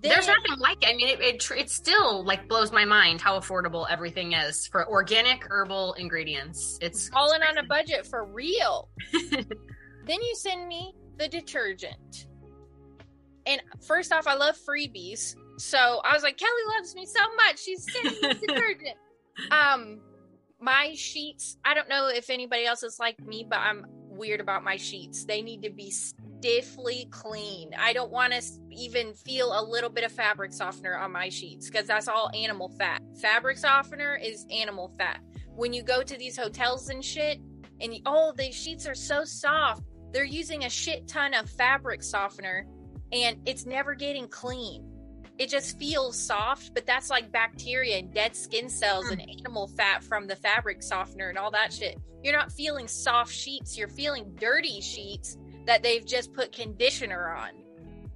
Then- There's nothing like it. I mean, it, it it still like blows my mind how affordable everything is for organic herbal ingredients. It's falling on a budget for real. (laughs) then you send me the detergent. And first off, I love freebies. So I was like, Kelly loves me so much. She's sending me (laughs) detergent. Um, my sheets, I don't know if anybody else is like me, but I'm weird about my sheets. They need to be stiffly clean. I don't want to even feel a little bit of fabric softener on my sheets because that's all animal fat. Fabric softener is animal fat. When you go to these hotels and shit, and you, oh, the sheets are so soft, they're using a shit ton of fabric softener and it's never getting clean. It just feels soft, but that's like bacteria and dead skin cells and hmm. animal fat from the fabric softener and all that shit. You're not feeling soft sheets, you're feeling dirty sheets that they've just put conditioner on.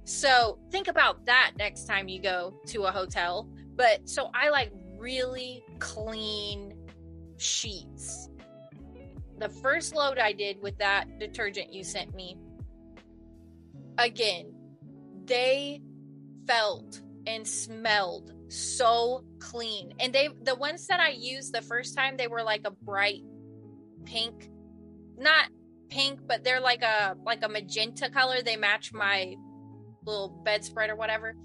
So think about that next time you go to a hotel. But so I like really clean sheets. The first load I did with that detergent you sent me, again, they felt and smelled so clean. And they the ones that I used the first time they were like a bright pink. Not pink, but they're like a like a magenta color. They match my little bedspread or whatever.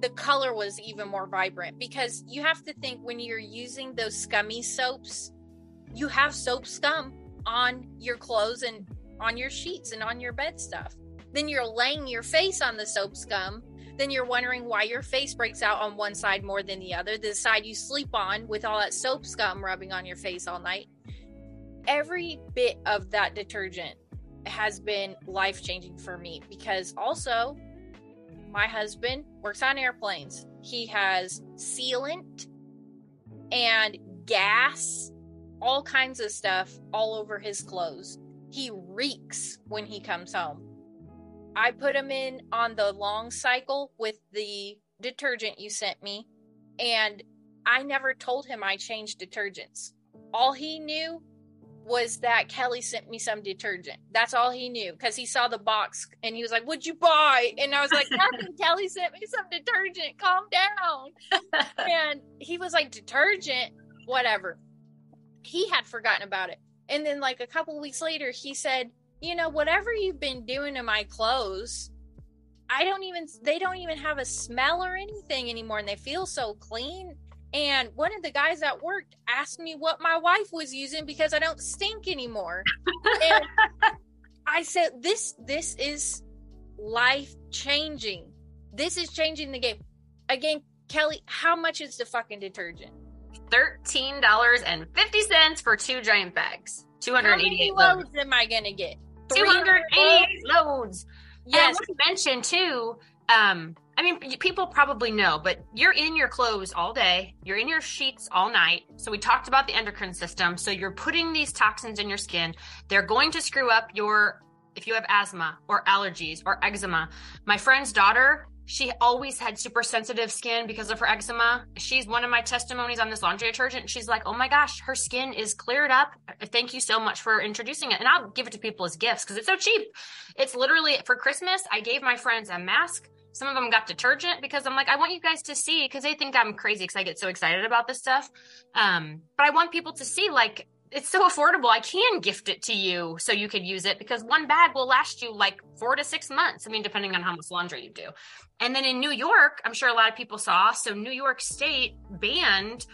The color was even more vibrant because you have to think when you're using those scummy soaps, you have soap scum on your clothes and on your sheets and on your bed stuff. Then you're laying your face on the soap scum. Then you're wondering why your face breaks out on one side more than the other, the side you sleep on with all that soap scum rubbing on your face all night. Every bit of that detergent has been life changing for me because also my husband works on airplanes. He has sealant and gas, all kinds of stuff all over his clothes. He reeks when he comes home. I put him in on the long cycle with the detergent you sent me, and I never told him I changed detergents. All he knew was that Kelly sent me some detergent. That's all he knew because he saw the box and he was like, What'd you buy? And I was like, (laughs) Nothing. Kelly sent me some detergent. Calm down. (laughs) and he was like, Detergent? Whatever. He had forgotten about it. And then, like, a couple weeks later, he said, You know, whatever you've been doing to my clothes, I don't even, they don't even have a smell or anything anymore. And they feel so clean and one of the guys at work asked me what my wife was using because I don't stink anymore. and (laughs) I said, "This this is life changing. This is changing the game." Again, Kelly, how much is the fucking detergent? Thirteen dollars and fifty cents for two giant bags. Two hundred eighty-eight loads. loads. Am I gonna get? Two hundred eighty-eight loads. Yes. And I want to mention too. Um, I mean, people probably know, but you're in your clothes all day. You're in your sheets all night. So we talked about the endocrine system. So you're putting these toxins in your skin. They're going to screw up your, if you have asthma or allergies or eczema. My friend's daughter, she always had super sensitive skin because of her eczema. She's one of my testimonies on this laundry detergent. She's like, oh my gosh, her skin is cleared up. Thank you so much for introducing it. And I'll give it to people as gifts because it's so cheap. It's literally for Christmas. I gave my friends a mask some of them got detergent because I'm like, I want you guys to see because they think I'm crazy because I get so excited about this stuff. Um, but I want people to see like it's so affordable. I can gift it to you so you could use it because one bag will last you like four to six months. I mean, depending on how much laundry you do. And then in New York, I'm sure a lot of people saw. So New York State banned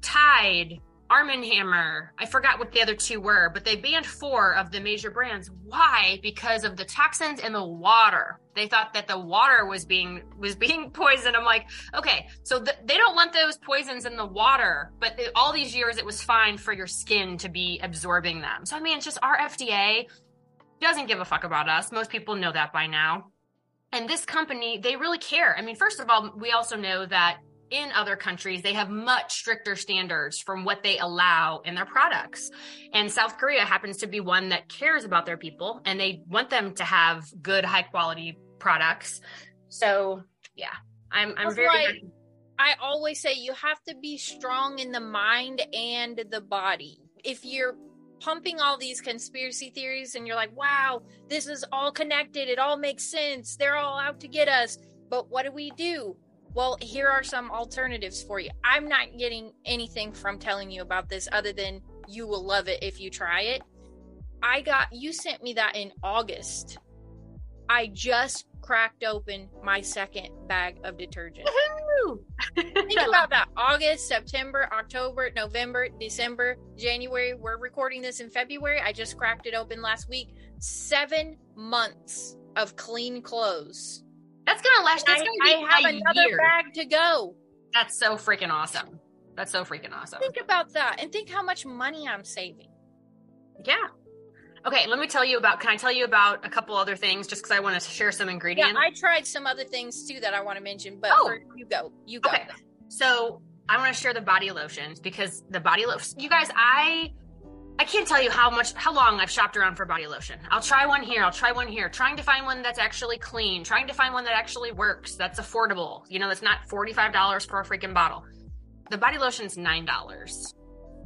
Tide, Arm & Hammer. I forgot what the other two were, but they banned four of the major brands. Why? Because of the toxins in the water. They thought that the water was being was being (laughs) poisoned. I'm like, okay, so th- they don't want those poisons in the water, but all these years it was fine for your skin to be absorbing them. So I mean, it's just our FDA doesn't give a fuck about us. Most people know that by now. And this company, they really care. I mean, first of all, we also know that in other countries, they have much stricter standards from what they allow in their products. And South Korea happens to be one that cares about their people and they want them to have good, high quality products. So, yeah, I'm, I'm very. Like, I always say you have to be strong in the mind and the body. If you're pumping all these conspiracy theories and you're like, wow, this is all connected, it all makes sense, they're all out to get us. But what do we do? Well, here are some alternatives for you. I'm not getting anything from telling you about this other than you will love it if you try it. I got, you sent me that in August. I just cracked open my second bag of detergent. Think (laughs) about that. August, September, October, November, December, January. We're recording this in February. I just cracked it open last week. Seven months of clean clothes. That's gonna last. That's gonna I, I have another year. bag to go. That's so freaking awesome. That's so freaking awesome. Think about that and think how much money I'm saving. Yeah. Okay, let me tell you about. Can I tell you about a couple other things just because I want to share some ingredients? Yeah, I tried some other things too that I want to mention, but oh. you go. You go. Okay. So I want to share the body lotions because the body lotion. You guys, I I can't tell you how much, how long I've shopped around for body lotion. I'll try one here, I'll try one here, trying to find one that's actually clean, trying to find one that actually works, that's affordable, you know, that's not $45 for a freaking bottle. The body lotion's $9. Nine,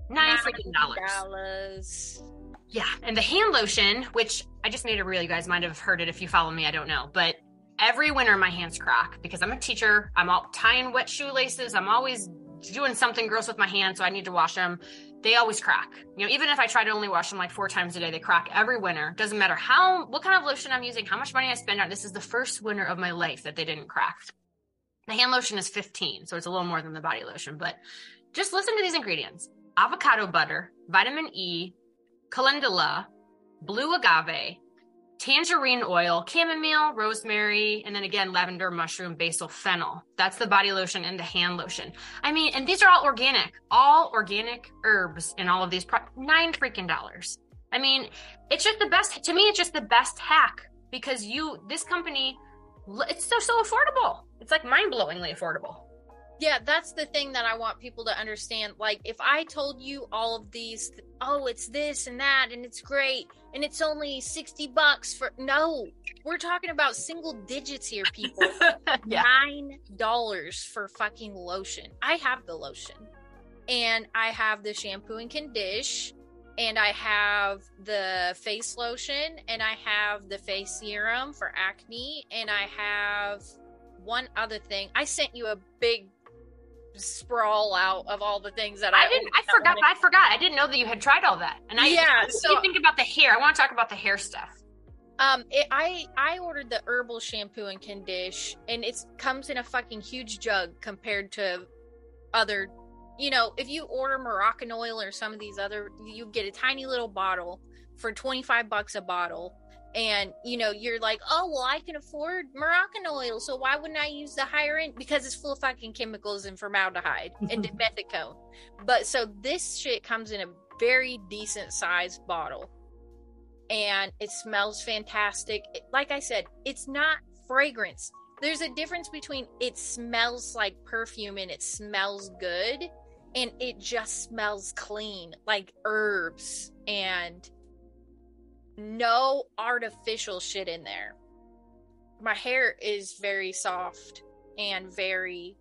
Nine freaking dollars. Yeah. And the hand lotion, which I just made a reel, you guys might have heard it if you follow me, I don't know. But every winter my hands crack because I'm a teacher. I'm all tying wet shoelaces. I'm always doing something gross with my hands, so I need to wash them they always crack. You know, even if I try to only wash them like four times a day, they crack every winter. Doesn't matter how, what kind of lotion I'm using, how much money I spend on. This is the first winter of my life that they didn't crack. The hand lotion is 15, so it's a little more than the body lotion, but just listen to these ingredients avocado butter, vitamin E, calendula, blue agave, tangerine oil, chamomile, rosemary, and then again, lavender, mushroom, basil, fennel. That's the body lotion and the hand lotion. I mean, and these are all organic, all organic herbs in all of these, pro- nine freaking dollars. I mean, it's just the best, to me, it's just the best hack because you, this company, it's so, so affordable. It's like mind blowingly affordable. Yeah, that's the thing that I want people to understand. Like, if I told you all of these, oh, it's this and that, and it's great, and it's only 60 bucks for no, we're talking about single digits here, people. (laughs) yeah. Nine dollars for fucking lotion. I have the lotion, and I have the shampoo and condition, and I have the face lotion, and I have the face serum for acne, and I have one other thing. I sent you a big sprawl out of all the things that I, I didn't. I forgot. I forgot. I didn't know that you had tried all that. And I Yeah, So think about the hair. I want to talk about the hair stuff. Um, it, I I ordered the herbal shampoo and condition, and it comes in a fucking huge jug compared to other. You know, if you order Moroccan oil or some of these other, you get a tiny little bottle for twenty five bucks a bottle, and you know you're like, oh well, I can afford Moroccan oil, so why wouldn't I use the higher end? Because it's full of fucking chemicals and formaldehyde and (laughs) dimethicone. But so this shit comes in a very decent sized bottle and it smells fantastic. It- Like I said, it's not fragrance. There's a difference between it smells like perfume and it smells good and it just smells clean, like herbs and no artificial shit in there. My hair is very soft and very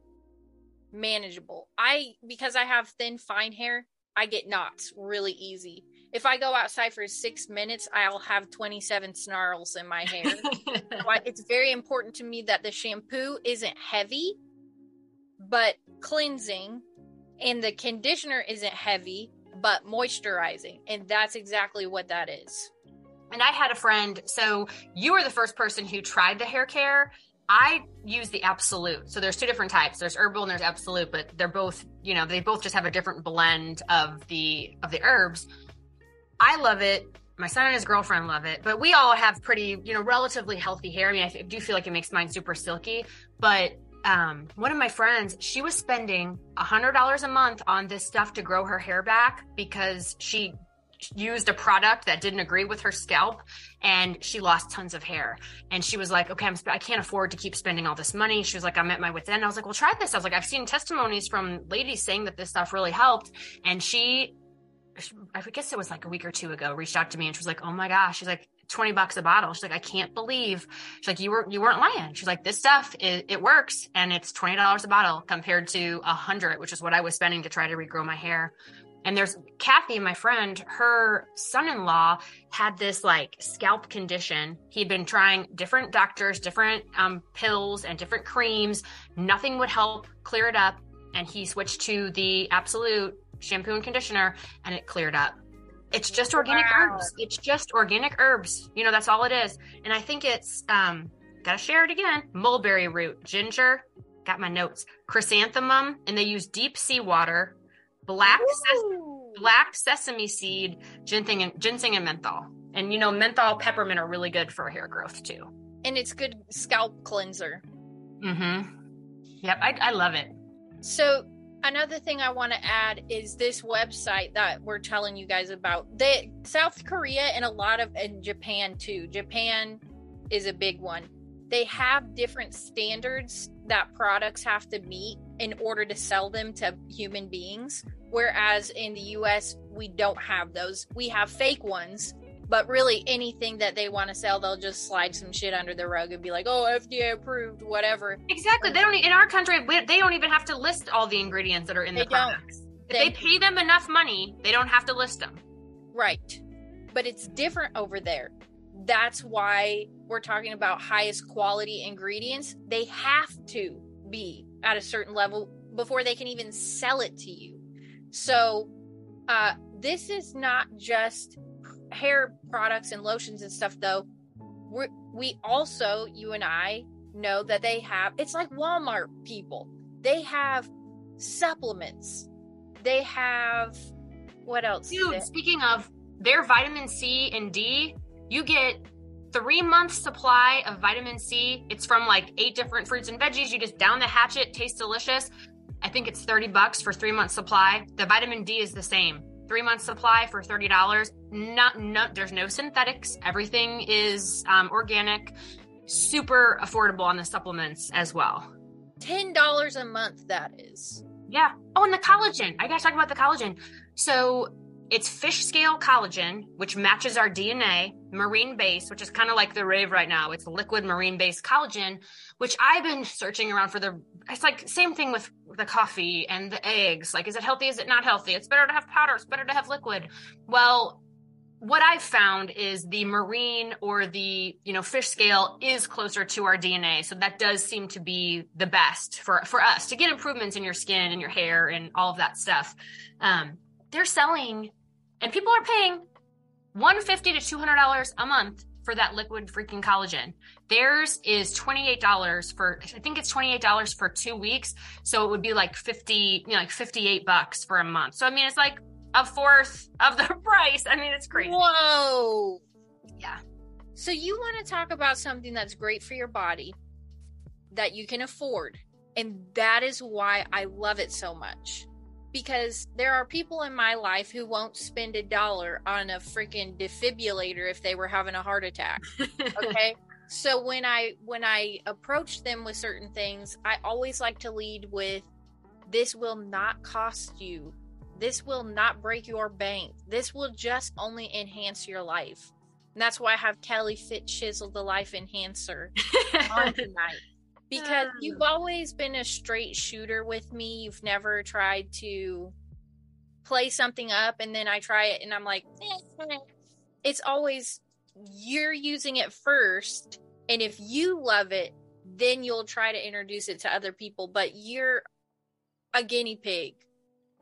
manageable. I because I have thin fine hair, I get knots really easy. If I go outside for 6 minutes, I'll have 27 snarls in my hair. (laughs) Why- it's very important to me that the shampoo isn't heavy but cleansing and the conditioner isn't heavy but moisturizing and that's exactly what that is and I had a friend. So you were the first person who tried the hair care. I use the absolute. So there's two different types. There's herbal and there's absolute, but they're both, you know, they both just have a different blend of the of the herbs. I love it. My son and his girlfriend love it, but we all have pretty, you know, relatively healthy hair. I mean, I do feel like it makes mine super silky, but um, one of my friends, she was spending a hundred dollars a month on this stuff to grow her hair back because she used a product that didn't agree with her scalp and she lost tons of hair. And she was like okay I'm i can't afford to keep spending all this money. She was like i'm at my wits end. I was like well try this. I was like i've seen testimonies from ladies saying that this stuff really helped. And she i guess it was like a week or two ago reached out to me and she was like oh my gosh. She's like 20 bucks a bottle. She's like i can't believe she's like you were you weren't lying. She's like this stuff it, it works and it's $20 a bottle compared to a hundred which is what i was spending to try to regrow my hair and there's Kathy, my friend, her son in law had this like scalp condition. He'd been trying different doctors, different um, pills, and different creams. Nothing would help clear it up. And he switched to the absolute shampoo and conditioner, and it cleared up. It's just organic Wow. herbs. It's just organic herbs. You know, that's all it is. And I think it's, um, gotta share it again mulberry root, ginger, got my notes, chrysanthemum, and they use deep sea water, black ses- black sesame seed, ginseng and, ginseng and menthol. And you know, menthol, peppermint are really good for hair growth too. and it's good scalp cleanser Mm-hmm. Yep, I, I love it. So another thing I want to add is this website that we're telling you guys about. They South Korea and a lot of and Japan too. Japan is a big one. They have different standards that products have to meet in order to sell them to human beings. Whereas in the US, we don't have those. We have fake ones, but really anything that they want to sell, they'll just slide some shit under the rug and be like, oh, FDA approved, whatever. Exactly. They don't in our country. They don't even have to list all the ingredients that are in They the products. If They- they pay them enough money, they don't have to list them. Right. But it's different over there. That's why we're talking about highest quality ingredients. They have to be at a certain level before they can even sell it to you. So, uh, this is not just hair products and lotions and stuff, though. We're, we also, you and I, know that they have, it's like Walmart people. They have supplements. They have, what else? Dude, speaking of their vitamin C and D, you get three month supply of vitamin C. It's from like eight different fruits and veggies. You just down the hatchet, tastes delicious. I think it's 30 bucks for three months supply. The vitamin D is the same. Three months supply for $30. Not, no, there's no synthetics. Everything is um, organic, super affordable on the supplements as well. $10 a month, that is. Yeah. Oh, and the collagen. I gotta talk about the collagen. So it's fish scale collagen, which matches our DNA, marine base, which is kind of like the rave right now. It's liquid marine based collagen, which I've been searching around for the. It's like same thing with the coffee and the eggs. Like, is it healthy? Is it not healthy? It's better to have powder. It's better to have liquid. Well, what I've found is the marine or the you know fish scale is closer to our DNA, so that does seem to be the best for for us to get improvements in your skin and your hair and all of that stuff. Um, they're selling and people are paying 150 to 200 dollars a month for that liquid freaking collagen theirs is $28 for i think it's $28 for two weeks so it would be like 50 you know like 58 bucks for a month so i mean it's like a fourth of the (laughs) price i mean it's crazy Whoa. yeah So you want to talk about something that's great for your body that you can afford. And that is why I love it so much. Because there are people in my life who won't spend a dollar on a freaking defibrillator if they were having a heart attack. (laughs) Okay? so when I when I approach them with certain things, I always like to lead with this will not cost you. This will not break your bank. This will just only enhance your life. And that's why I have Kelly Fitz Shizzle the Life Enhancer on (laughs) tonight. Because you've always been a straight shooter with me. You've never tried to play something up and then I try it and I'm like, eh. it's always you're using it first. And if you love it, then you'll try to introduce it to other people. But you're a guinea pig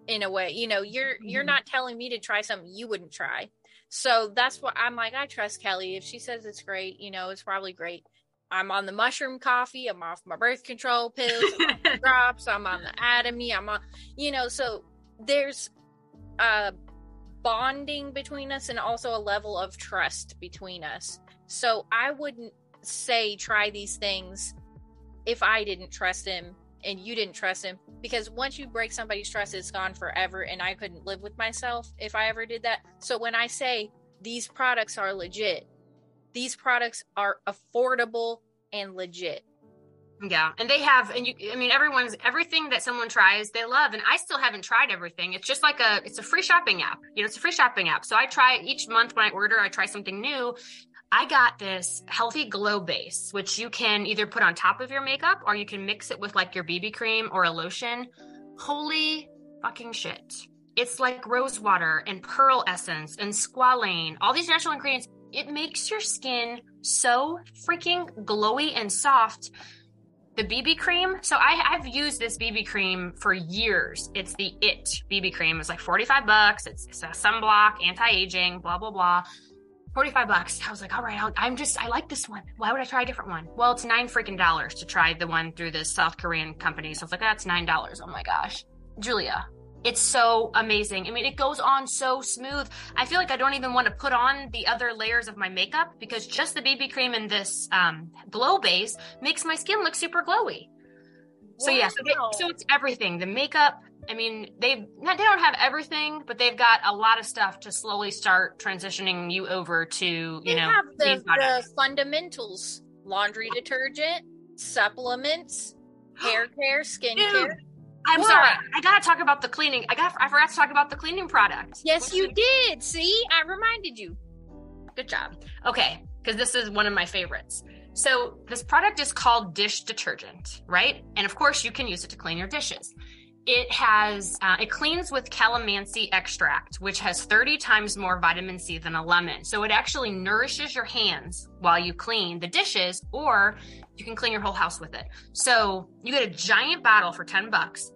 in a way. You know, you're you're Mhm. not telling me to try something you wouldn't try. So that's what I'm like, I trust Kelly. If she says it's great, you know, it's probably great. I'm on the mushroom coffee. I'm off my birth control pills. I'm on the (laughs) drops. I'm on the Atomy. I'm on, you know, so there's a bonding between us and also a level of trust between us. So I wouldn't say try these things if I didn't trust him and you didn't trust him because once you break somebody's trust, it's gone forever. And I couldn't live with myself if I ever did that. So when I say these products are legit, these products are affordable and legit. Yeah, and they have, and you, I mean, everyone's everything that someone tries, they love, and I still haven't tried everything. It's just like a, it's a free shopping app. You know, it's a free shopping app. So I try each month when I order, I try something new. I got this healthy glow base, which you can either put on top of your makeup or you can mix it with like your BB cream or a lotion. Holy fucking shit! It's like rose water and pearl essence and squalane, all these natural ingredients. It makes your skin so freaking glowy and soft the BB cream. So I, I've used this BB cream for years. It's the It BB cream. It's like 45 bucks. It's, it's a sunblock, anti-aging, blah, blah, blah. 45 bucks. I was like, all right, I'll, I'm just, I like this one. Why would I try a different one? Well, it's nine freaking dollars to try the one through this South Korean company. So I was like, that's nine dollars. Oh my gosh. Julia, it's so amazing. I mean, it goes on so smooth. I feel like I don't even want to put on the other layers of my makeup because just the BB cream and this um, glow base makes my skin look super glowy. So yeah, so, they, so it's everything. The makeup. I mean, they've they don't have everything, but they've got a lot of stuff to slowly start transitioning you over to you They know have the, the fundamentals laundry detergent, supplements, hair care, (gasps) skin Dude, care. I'm What? sorry, I gotta talk about the cleaning. I got I forgot to talk about the cleaning product. Yes, you did. See, I reminded you. Good job. Okay, because this is one of my favorites. So this product is called dish detergent, right? And of course, you can use it to clean your dishes. It has uh, it cleans with calamansi extract, which has 30 times more vitamin C than a lemon. So it actually nourishes your hands while you clean the dishes, or you can clean your whole house with it. So you get a giant bottle for 10 bucks.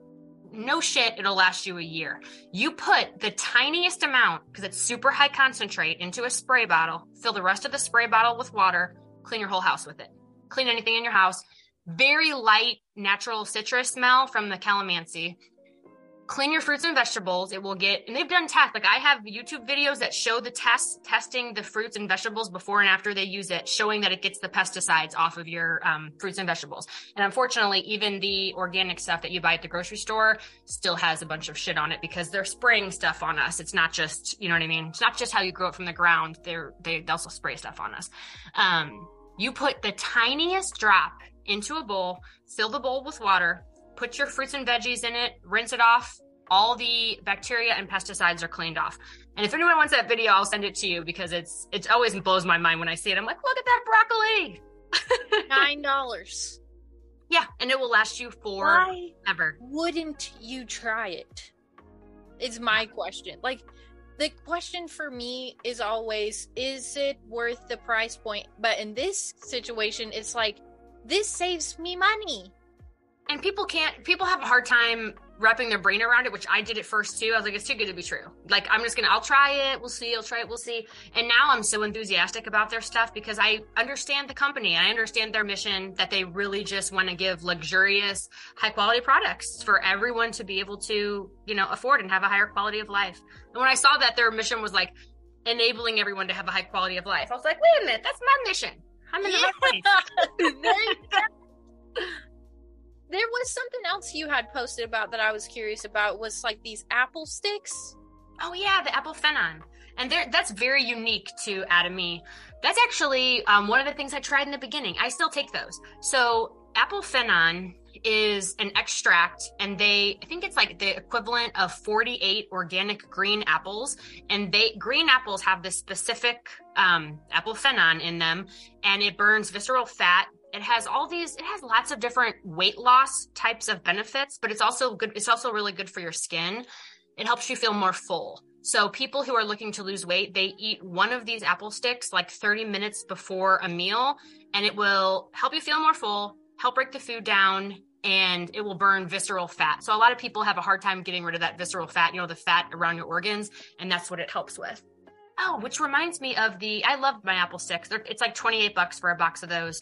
No shit, it'll last you a year. You put the tiniest amount, because it's super high concentrate, into a spray bottle, fill the rest of the spray bottle with water, clean your whole house with it. Clean anything in your house. Very light, natural citrus smell from the calamansi. Clean your fruits and vegetables. It will get, and they've done tests. Like I have YouTube videos that show the tests testing the fruits and vegetables before and after they use it, showing that it gets the pesticides off of your um, fruits and vegetables. And unfortunately, even the organic stuff that you buy at the grocery store still has a bunch of shit on it because they're spraying stuff on us. It's not just, you know what I mean? It's not just how you grow it from the ground. They're, they they also spray stuff on us. Um, you put the tiniest drop into a bowl, fill the bowl with water, put your fruits and veggies in it, rinse it off. All the bacteria and pesticides are cleaned off. And if anyone wants that video, I'll send it to you because it's it's always blows my mind when I see it. I'm like, look at that broccoli. (laughs) Nine dollars. yeah, and it will last you for Why ever. wouldn't you try it? Is my question. Like the question for me is always is it worth the price point? But in this situation it's like this saves me money. And people can't people have a hard time wrapping their brain around it, which I did at first too. I was like, it's too good to be true. Like I'm just gonna I'll try it, we'll see, I'll try it, we'll see. And now I'm so enthusiastic about their stuff because I understand the company I understand their mission that they really just want to give luxurious, high quality products for everyone to be able to, you know, afford and have a higher quality of life. And when I saw that their mission was like enabling everyone to have a high quality of life, I was like, wait a minute, that's my mission. I'm in the right place. (laughs) (laughs) There was something else you had posted about that I was curious about was like these apple sticks. Oh yeah, the apple phenon, and that's very unique to Atomy. That's actually um, one of the things I tried in the beginning. I still take those. So apple phenon is an extract, and they I think it's like the equivalent of 48 organic green apples, and they green apples have this specific um, apple phenon in them, and it burns visceral fat. It has all these. It has lots of different weight loss types of benefits, but it's also good. It's also really good for your skin it helps you feel more full. So people who are looking to lose weight, they eat one of these apple sticks like 30 minutes before a meal and it will help you feel more full, help break the food down and it will burn visceral fat. So a lot of people have a hard time getting rid of that visceral fat, you know, the fat around your organs and that's what it helps with. Oh, which reminds me of the I love my apple sticks. They're, it's like 28 bucks for a box of those.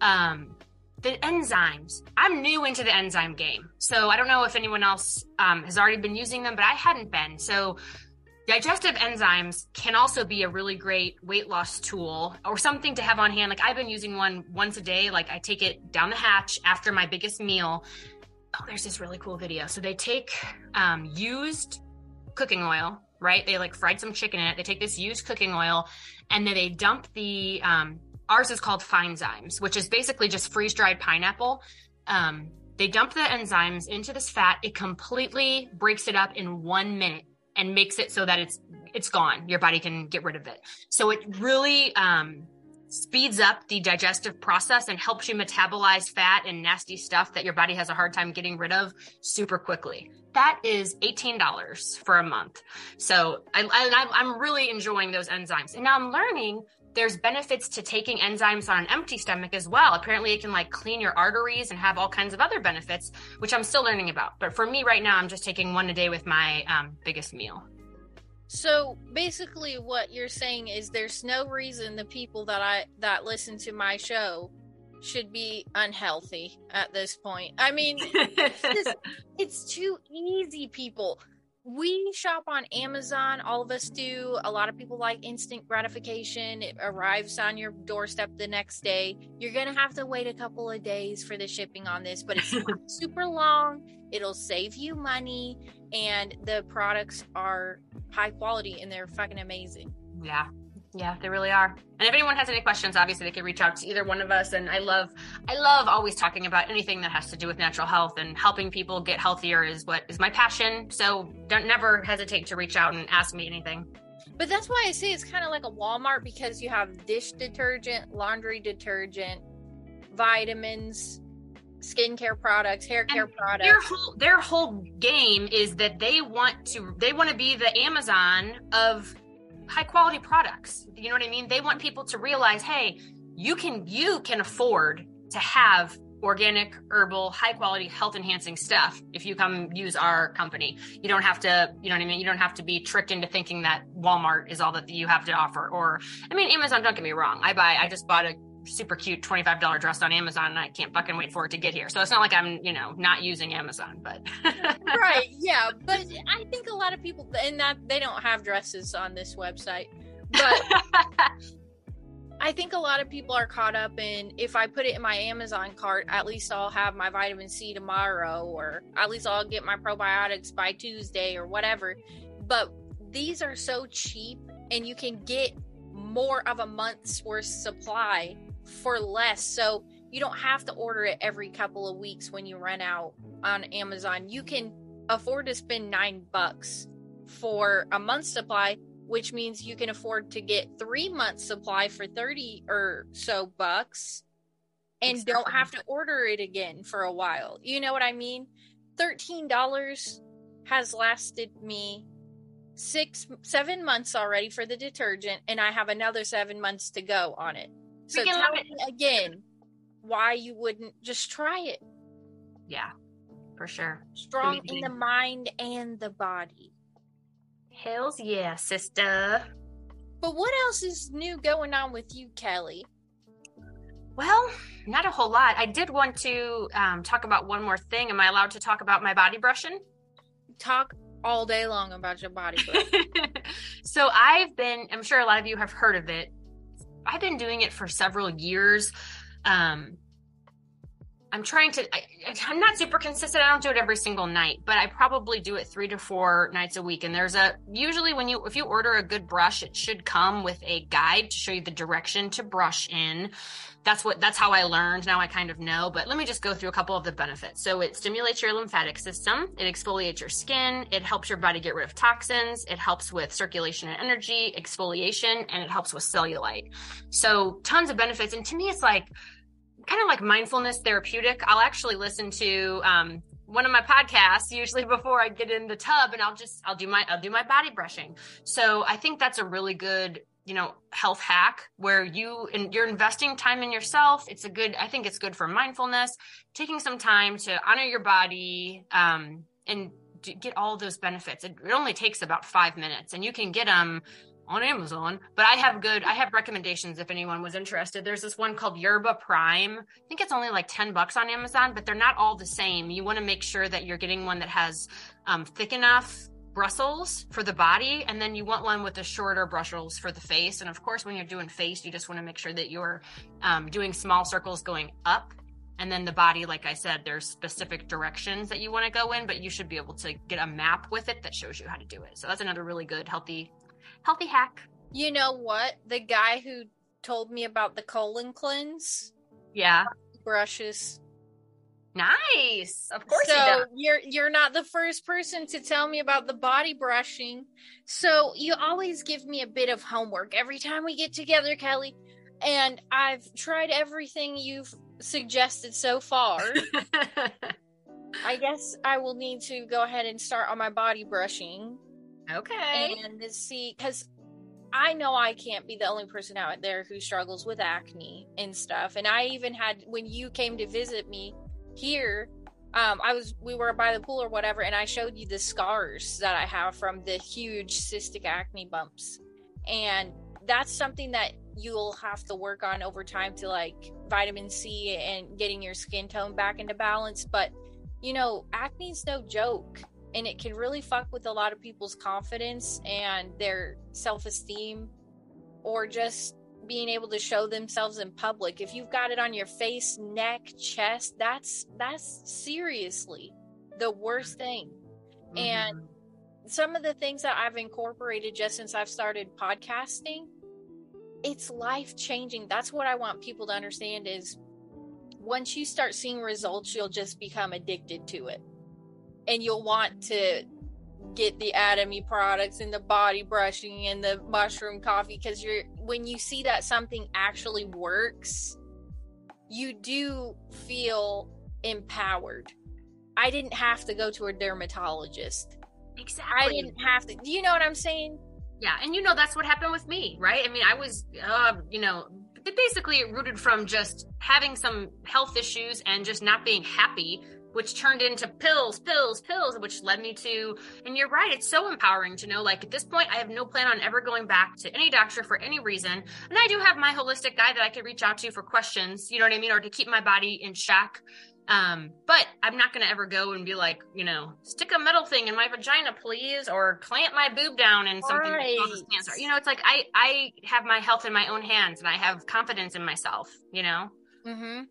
Um the enzymes. I'm new into the enzyme game. So I don't know if anyone else um, has already been using them, but I hadn't been. So digestive enzymes can also be a really great weight loss tool or something to have on hand. Like I've been using one once a day. Like I take it down the hatch after my biggest meal. Oh, there's this really cool video. So they take um, used cooking oil, right? They like fried some chicken in it. They take this used cooking oil and then they dump the um, ours is called Finezymes, which is basically just freeze dried pineapple. Um, they dump the enzymes into this fat. It completely breaks it up in one minute and makes it so that it's it's gone. Your body can get rid of it. So it really um, speeds up the digestive process and helps you metabolize fat and nasty stuff that your body has a hard time getting rid of super quickly. That is $18 for a month. So I, I, I'm really enjoying those enzymes. And now I'm learning there's benefits to taking enzymes on an empty stomach as well. Apparently, it can like clean your arteries and have all kinds of other benefits, which I'm still learning about. But for me right now, I'm just taking one a day with my um, biggest meal. So basically, what you're saying is there's no reason the people that I that listen to my show should be unhealthy at this point. I mean, it's, (laughs) it's too easy, people we shop on Amazon. All of us do. A lot of people like instant gratification. It arrives on your doorstep the next day. You're going to have to wait a couple of days for the shipping on this, but it's not (laughs) super long. It'll save you money, and the products are high quality and they're fucking amazing. Yeah. Yeah, they really are. And if anyone has any questions, obviously they can reach out to either one of us. And I love, I love always talking about anything that has to do with natural health and helping people get healthier is what is my passion. So don't never hesitate to reach out and ask me anything. But that's why I say it's kind of like a Walmart because you have dish detergent, laundry detergent, vitamins, skincare products, hair care And products. Their whole their whole game is that they want to they want to be the Amazon of high quality products. You know what I mean? They want people to realize, hey, you can you can afford to have organic, herbal, high quality, health enhancing stuff if you come use our company. You don't have to, you know what I mean? You don't have to be tricked into thinking that Walmart is all that you have to offer. Or, I mean, Amazon, don't get me wrong. I buy, I just bought a super cute $25 dress on Amazon and I can't fucking wait for it to get here. So it's not like I'm, you know, not using Amazon, but (laughs) right, yeah. But I think a lot of people and that they don't have dresses on this website. But (laughs) I think a lot of people are caught up in if I put it in my Amazon cart, at least I'll have my vitamin C tomorrow, or at least I'll get my probiotics by Tuesday or whatever. But these are so cheap and you can get more of a month's worth supply for less. So you don't have to order it every couple of weeks when you run out on Amazon. You can afford to spend nine bucks for a month's supply, which means you can afford to get three months supply for 30 or so bucks and don't have to order it again for a while. You know what I mean? $13 has lasted me six seven months already for the detergent and i have another seven months to go on it so tell me again why you wouldn't just try it yeah, for sure. strong in the mind and the body Hells yeah, sister. but what else is new going on with you kelly Well, not a whole lot. I did want to um, talk about one more thing. Am I allowed to talk about my body brushing? talk all day long about your body brush. (laughs) so I've been, I'm sure a lot of you have heard of it. I've been doing it for several years. Um, I'm trying to, I, I'm not super consistent. I don't do it every single night, but I probably do it three to four nights a week. And there's a, usually when you, if you order a good brush, it should come with a guide to show you the direction to brush in. That's what, that's how I learned. Now I kind of know, but let me just go through a couple of the benefits. So it stimulates your lymphatic system. It exfoliates your skin. It helps your body get rid of toxins. It helps with circulation and energy, exfoliation, and it helps with cellulite. So tons of benefits. And to me, it's like, kind of like mindfulness therapeutic. I'll actually listen to um, one of my podcasts usually (laughs) before I get in the tub, and I'll just I'll do my I'll do my body brushing. So I think that's a really good you know health hack where you and you're investing time in yourself. It's a good I think it's good for mindfulness, taking some time to honor your body um, and get all those benefits. It, it only takes about five minutes, and you can get them on Amazon, but I have good, I have recommendations if anyone was interested. There's this one called Yerba Prima. I think it's only like 10 bucks on Amazon, but they're not all the same. You want to make sure that you're getting one that has um, thick enough bristles for the body, and then you want one with the shorter bristles for the face. And of course, when you're doing face, you just want to make sure that you're um, doing small circles going up. And then the body, like I said, there's specific directions that you want to go in, but you should be able to get a map with it that shows you how to do it. So that's another really good, healthy healthy hack. you know what? The guy who told me about the colon cleanse Yeah. brushes. Nice. Of course so you're you're not the first person to tell me about the body brushing. So you always give me a bit of homework every time we get together, Kelly. And I've tried everything you've suggested so far. (laughs) I guess I will need to go ahead and start on my body brushing okay. and see because I know I can't be the only person out there who struggles with acne and stuff. And I even had when you came to visit me here, um, I was we were by the pool or whatever, and I showed you the scars that I have from the huge cystic acne bumps, and that's something that you'll have to work on over time to like vitamin C and getting your skin tone back into balance. But you know, acne's no joke and it can really fuck with a lot of people's confidence and their self-esteem or just being able to show themselves in public. If you've got it on your face neck chest that's that's seriously the worst thing. Mm-hmm. And some of the things that i've incorporated just since i've started podcasting it's life changing that's what i want people to understand is once you start seeing results you'll just become addicted to it. And you'll want to get the atomy products and the body brushing and the mushroom coffee because you're when you see that something actually works you do feel empowered i didn't have to go to a dermatologist exactly. i didn't have to do you know what i'm saying Yeah, and you know that's what happened with me, right? I mean, I was, uh, you know, basically rooted from just having some health issues and just not being happy which turned into pills, pills, pills, which led me to, and you're right, it's so empowering to know, like, at this point, I have no plan on ever going back to any doctor for any reason. And I do have my holistic guy that I could reach out to for questions, you know what I mean, or to keep my body in check. Um, but I'm not going to ever go and be like, you know, stick a metal thing in my vagina, please, or clamp my boob down and something Right. that causes cancer. You know, it's like I I have my health in my own hands, and I have confidence in myself. You know. Mm-hmm.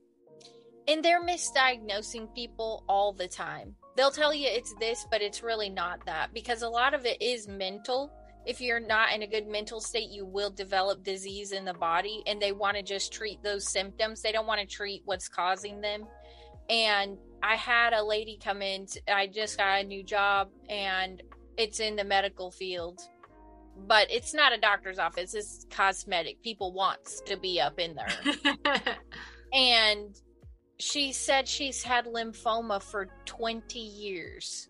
And they're misdiagnosing people all the time. They'll tell you it's this, but it's really not that because a lot of it is mental. If you're not in a good mental state, you will develop disease in the body, and they want to just treat those symptoms. They don't want to treat what's causing them. And I had a lady come in, I just got a new job, and it's in the medical field. But it's not a doctor's office, it's cosmetic. People wants to be up in there (laughs) and she said she's had lymphoma for 20 years.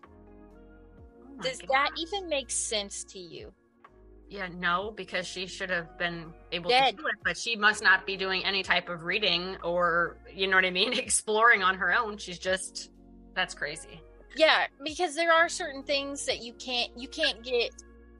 Oh Does God. that even make sense to you? Yeah, no, because she should have been able Dead. to do it, but she must not be doing any type of reading or, you know what I mean, (laughs) exploring on her own. She's just, that's crazy. Yeah, because there are certain things that you can't you can't get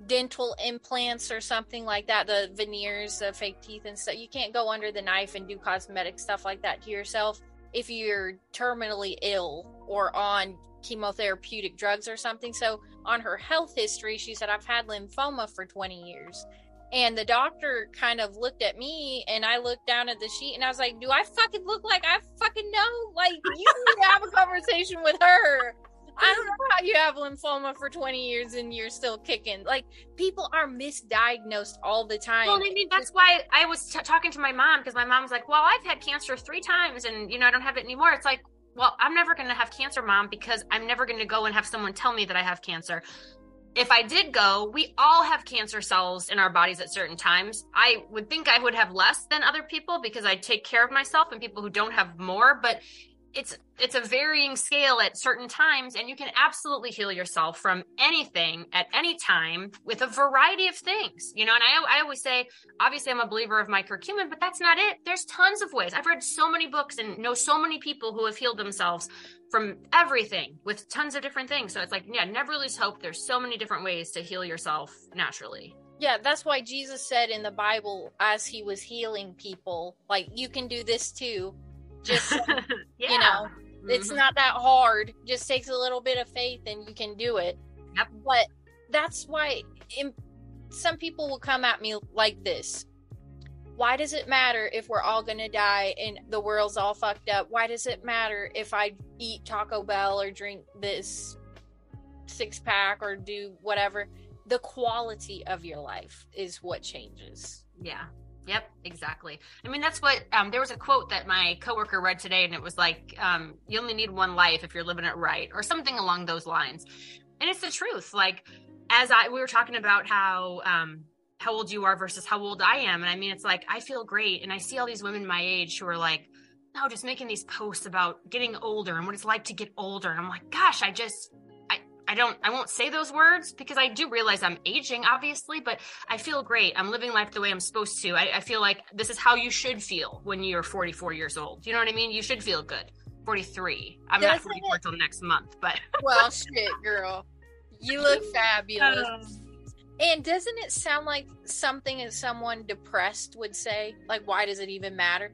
dental implants or something like that, the veneers, the fake teeth and stuff. You can't go under the knife and do cosmetic stuff like that to yourself if you're terminally ill or on chemotherapeutic drugs or something. So on her health history, she said, I've had lymphoma for 20 years. And the doctor kind of looked at me and I looked down at the sheet and I was like, Do I fucking look like I fucking know? Like, you need to have a conversation with her. I don't know how you have lymphoma for 20 years and you're still kicking. Like, people are misdiagnosed all the time. Well, I mean, that's why I was t- talking to my mom because my mom was like, "Well, I've had cancer three times, and you know, I don't have it anymore." It's like, well, I'm never going to have cancer, mom, because I'm never going to go and have someone tell me that I have cancer. If I did go, we all have cancer cells in our bodies at certain times. I would think I would have less than other people because I take care of myself, and people who don't have more. But it's it's a varying scale at certain times and you can absolutely heal yourself from anything at any time with a variety of things you know and i, I always say obviously i'm a believer of my curcumin but that's not it. There's tons of ways. I've read so many books and know so many people who have healed themselves from everything with tons of different things. So it's like yeah never lose hope. There's so many different ways to heal yourself naturally. Yeah, that's why Jesus said in the Bible as he was healing people, like you can do this too. Just (laughs) yeah you know, it's Mhm. not that hard. Just takes a little bit of faith and you can do it. Yep. But that's why im some people will come at me like this. Why does it matter if we're all going to die and the world's all fucked up? Why does it matter if I eat Taco Bell or drink this six pack or do whatever? The quality of your life is what changes. Yeah. Yep, exactly. I mean, that's what um, there was a quote that my coworker read today, and it was like, um, "You only need one life if you're living it right," or something along those lines. And it's the truth. Like, as I we were talking about how um, how old you are versus how old I am, and I mean, it's like I feel great, and I see all these women my age who are like, no, just making these posts about getting older and what it's like to get older, and I'm like, gosh, I just. I, I don't I won't say those words because I do realize I'm aging, obviously, but I feel great. I'm living life the way I'm supposed to. I, I feel like this is how you should feel when you're 44 years old. You know what I mean? You should feel good. 43. I'm not Doesn't 44 it- till next month, but (laughs) (laughs) Well, shit, girl. You look fabulous. Um, and doesn't it sound like something that someone depressed would say? Like, why does it even matter?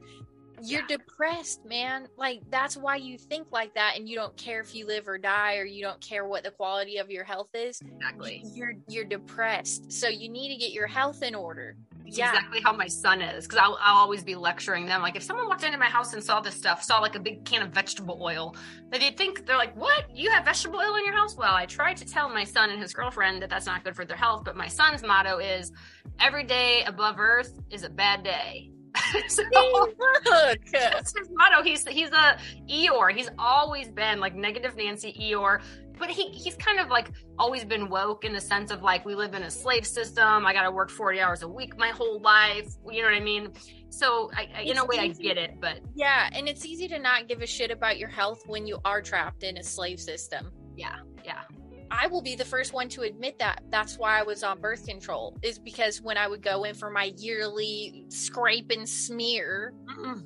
You're depressed, man. Like, that's why you think like that, and you don't care if you live or die, or you don't care what the quality of your health is. exactly. You're you're depressed, so you need to get your health in order. It's Yeah. exactly how my son is because I'll, I'll always be lecturing them. Like if someone walked into my house and saw this stuff, saw like a big can of vegetable oil, they'd think they're like, "What? You have vegetable oil in your house?" Well, I tried to tell my son and his girlfriend that that's not good for their health, but my son's motto is, "Every day above Earth is a bad day." (laughs) so Look, that's his motto. He's he's a Eeyore. He's always been like negative Nancy Eeyore, but he he's kind of like always been woke in the sense of like we live in a slave system. I got to work forty hours a week my whole life. You know what I mean? So I, I, in a way, I get it, but yeah, and it's easy to not give a shit about your health when you are trapped in a slave system. yeah, yeah, I will be the first one to admit that. That's why I was on birth control, is because when I would go in for my yearly scrape and smear, Mm-mm.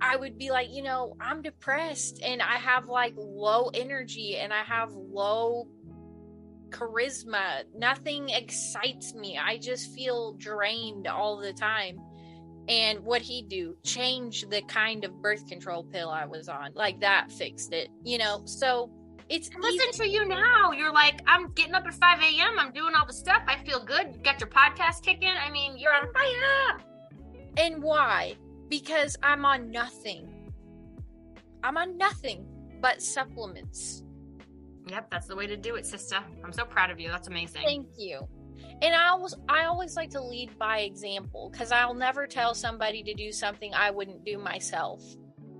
I would be like, you know, I'm depressed and I have like low energy and I have low charisma. Nothing excites me. I just feel drained all the time. And what he'd do? Change the kind of birth control pill I was on. Like that fixed it. You know, so it's listen easy. to you now. You're like, I'm getting up at 5 a.m. I'm doing all the stuff. I feel good. You got your podcast kicking. I mean, you're on fire. And why? Because I'm on nothing. I'm on nothing but supplements. Yep, that's the way to do it, sister. I'm so proud of you. That's amazing. Thank you. And I always I always like to lead by example because I'll never tell somebody to do something I wouldn't do myself.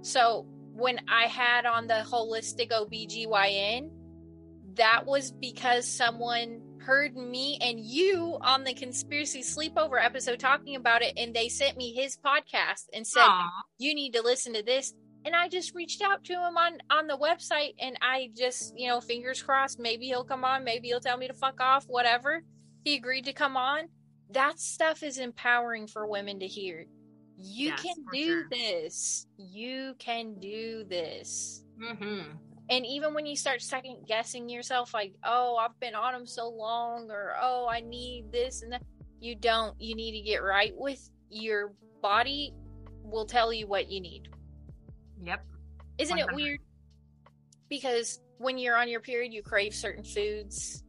So when I had on the holistic OBGYN, that was because someone heard me and you on the conspiracy sleepover episode talking about it and they sent me his podcast and said Aww. you need to listen to this and I just reached out to him on on the website and I just, you know, fingers crossed maybe he'll come on, maybe he'll tell me to fuck off, whatever. He agreed to come on. That stuff is empowering for women to hear. You yes, can do sure. this. You can do this. Mm-hmm. And even when you start second guessing yourself, like, oh, I've been on them so long, or oh, I need this and that, you don't. You need to get right with your body, will tell you what you need. Yep. Isn't 100. it weird? Because when you're on your period, you crave certain foods.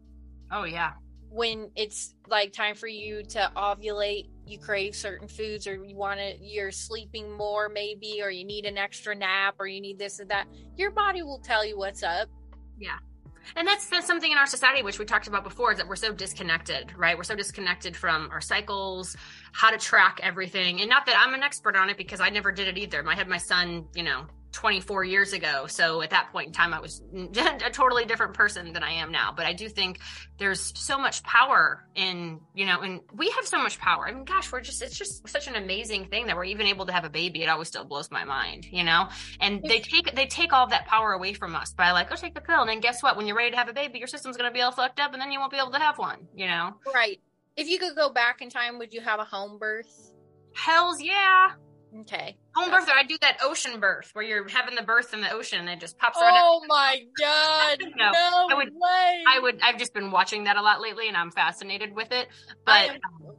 Oh, yeah. When it's like time for you to ovulate, you crave certain foods or you want to you're sleeping more maybe or you need an extra nap or you need this and that your body will tell you what's up. Yeah. And that's, that's something in our society which we talked about before is that we're so disconnected right? We're so disconnected from our cycles how to track everything. And not that i'm an expert on it because i never did it either. I had my son you know 24 years ago. So at that point in time, I was (laughs) a totally different person than I am now. But I do think there's so much power in, you know, and we have so much power. I mean, gosh, we're just, it's just such an amazing thing that we're even able to have a baby. It always still blows my mind, you know? And they take, they take all that power away from us by like, oh, take the pill. And then guess what? When you're ready to have a baby, your system's going to be all fucked up and then you won't be able to have one, you know? Right. If you could go back in time, would you have a home birth? Hells yeah. Okay. Home birth, I do that ocean birth where you're having the birth in the ocean and it just pops right Oh my god. (laughs) no, no, I would way. I would I've just been watching that a lot lately and I'm fascinated with it. But um,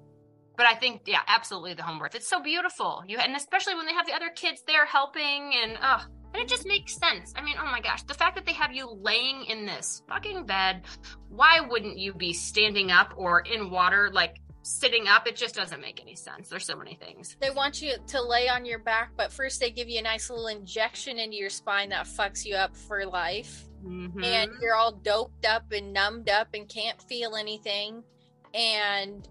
but I think yeah, absolutely the home birth. It's so beautiful. You and especially when they have the other kids there helping and oh and it just makes sense. I mean, oh my gosh, the fact that they have you laying in this fucking bed, why wouldn't you be standing up or in water like sitting up it just doesn't make any sense. There's so many things. They want you to lay on your back but first they give you a nice little injection into your spine that fucks you up for life. Mm-hmm. and you're all doped up and numbed up and can't feel anything. And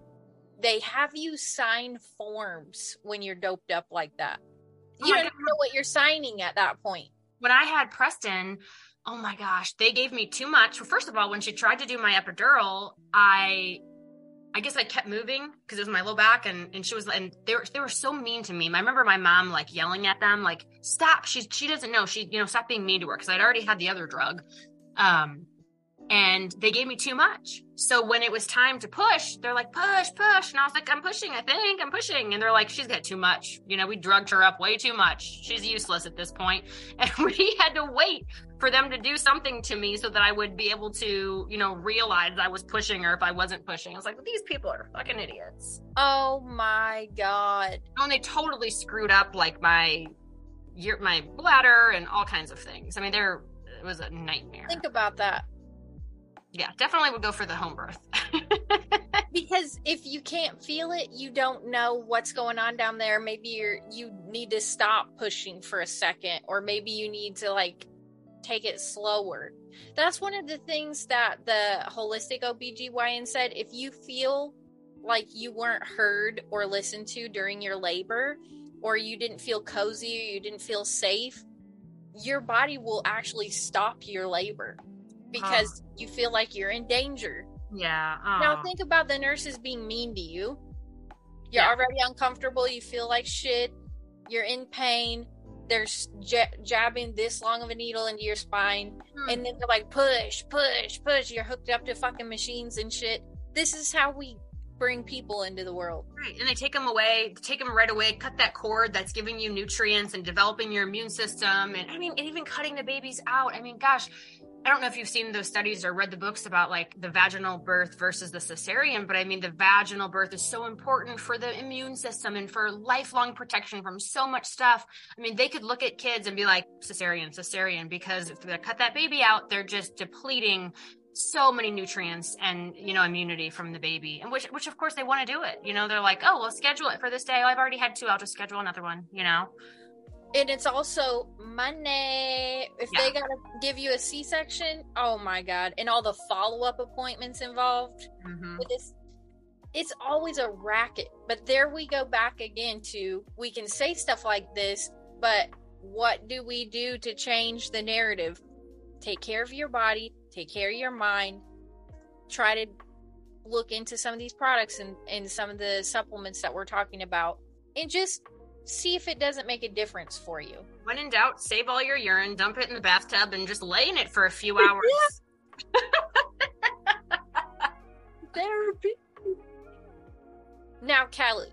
they have you sign forms when you're doped up like that. You oh don't know what you're signing at that point. When i had preston oh my gosh they gave me too much. Well, first of all when she tried to do my epidural i I guess I kept moving because it was my low back and, and she was and they were they were so mean to me. I remember my mom like yelling at them like stop she she doesn't know she you know stop being mean to her because I'd already had the other drug. Um and they gave me too much. So when it was time to push, they're like, push, push. And I was like, I'm pushing, I think, I'm pushing. And they're like, she's got too much. You know, we drugged her up way too much. She's useless at this point. (laughs) And we had to wait for them to do something to me so that I would be able to, you know, realize I was pushing her if I wasn't pushing. I was like, these people are fucking idiots. Oh my God. And they totally screwed up like my your my bladder and all kinds of things. I mean, there it was a nightmare. Think about that yeah, definitely would go for the home birth. (laughs) because if you can't feel it, you don't know what's going on down there. Maybe you're you need to stop pushing for a second, or maybe you need to like take it slower. That's one of the things that the holistic OBGYN said. If you feel like you weren't heard or listened to during your labor, or you didn't feel cozy, or you didn't feel safe, your body will actually stop your labor because huh. you feel like you're in danger. Yeah. Now ah. think about the nurses being mean to you. You're yeah. already uncomfortable. You feel like shit. You're in pain. They're j- jabbing this long of a needle into your spine, hmm. and then they're like, "Push, push, push." You're hooked up to fucking machines and shit. This is how we bring people into the world. Right. And they take them away, take them right away, cut that cord that's giving you nutrients and developing your immune system. And I mean, and even cutting the babies out. I mean, gosh, I don't know if you've seen those studies or read the books about like the vaginal birth versus the cesarean, but I mean, the vaginal birth is so important for the immune system and for lifelong protection from so much stuff. I mean, they could look at kids and be like, cesarean, cesarean, because if they cut that baby out, they're just depleting so many nutrients and you know immunity from the baby and which which of course they want to do it. You know they're like oh well schedule it for this day. Oh, i've already had two. I'll just schedule another one you know and it's also money if Yeah. they gotta give you a c-section oh my god. And all the follow-up appointments involved. Mhm. with this it's always a racket. But there we go back again to we can say stuff like this but what do we do to change the narrative? Take care of your body take care of your mind try to look into some of these products and, and some of the supplements that we're talking about and just see if it doesn't make a difference for you when in doubt save all your urine dump it in the bathtub and just lay in it for a few (laughs) hours (laughs) therapy. Now, Callie,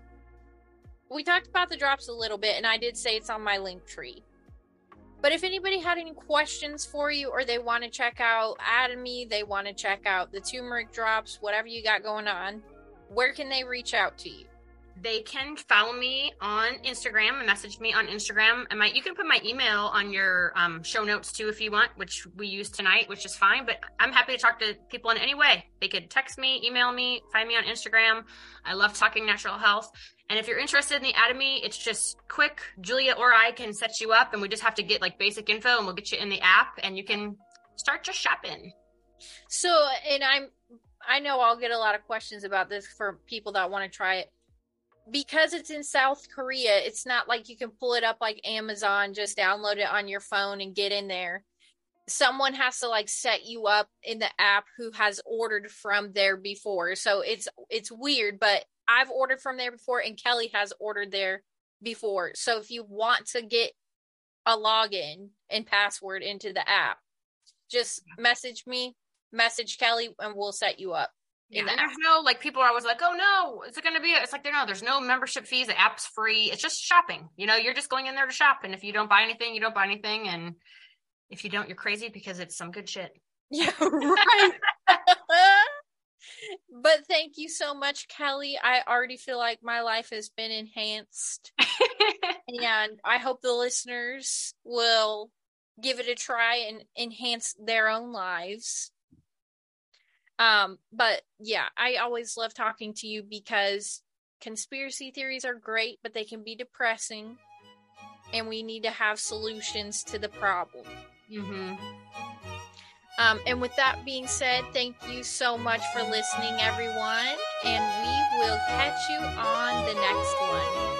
we talked about the drops a little bit, and I did say it's on my link tree. But if anybody had any questions for you, or they want to check out Atomy, they want to check out the turmeric drops, whatever you got going on, where can they reach out to you? They can follow me on Instagram and message me on Instagram. And my you can put my email on your um, show notes too if you want, which we use tonight, which is fine. But I'm happy to talk to people in any way. They could text me, email me, find me on Instagram. I love talking natural health. And if you're interested in the Atomy, it's just quick. Julia or I can set you up, and we just have to get like basic info, and we'll get you in the app, and you can start just shopping. So, and I'm, I know I'll get a lot of questions about this for people that want to try it. Because it's in South Korea, it's not like you can pull it up like Amazon, just download it on your phone and get in there. Someone has to like set you up in the app who has ordered from there before. So it's it's weird, but I've ordered from there before and Kelly has ordered there before. So if you want to get a login and password into the app, just message me, message Kelly, and we'll set you up. Yeah, and there's no like people are always like, oh no, is it going to be? It's like there no, there's no membership fees. The app's free. It's just shopping. You know, you're just going in there to shop, and if you don't buy anything, you don't buy anything, and if you don't, you're crazy because it's some good shit. (laughs) Yeah, right. (laughs) but thank you so much, Kelly. I already feel like my life has been enhanced. and I hope the listeners will give it a try and enhance their own lives. Um, but yeah, I always love talking to you because conspiracy theories are great, but they can be depressing, and we need to have solutions to the problem. Mm-hmm. Um, and with that being said, thank you so much for listening, everyone, and we will catch you on the next one.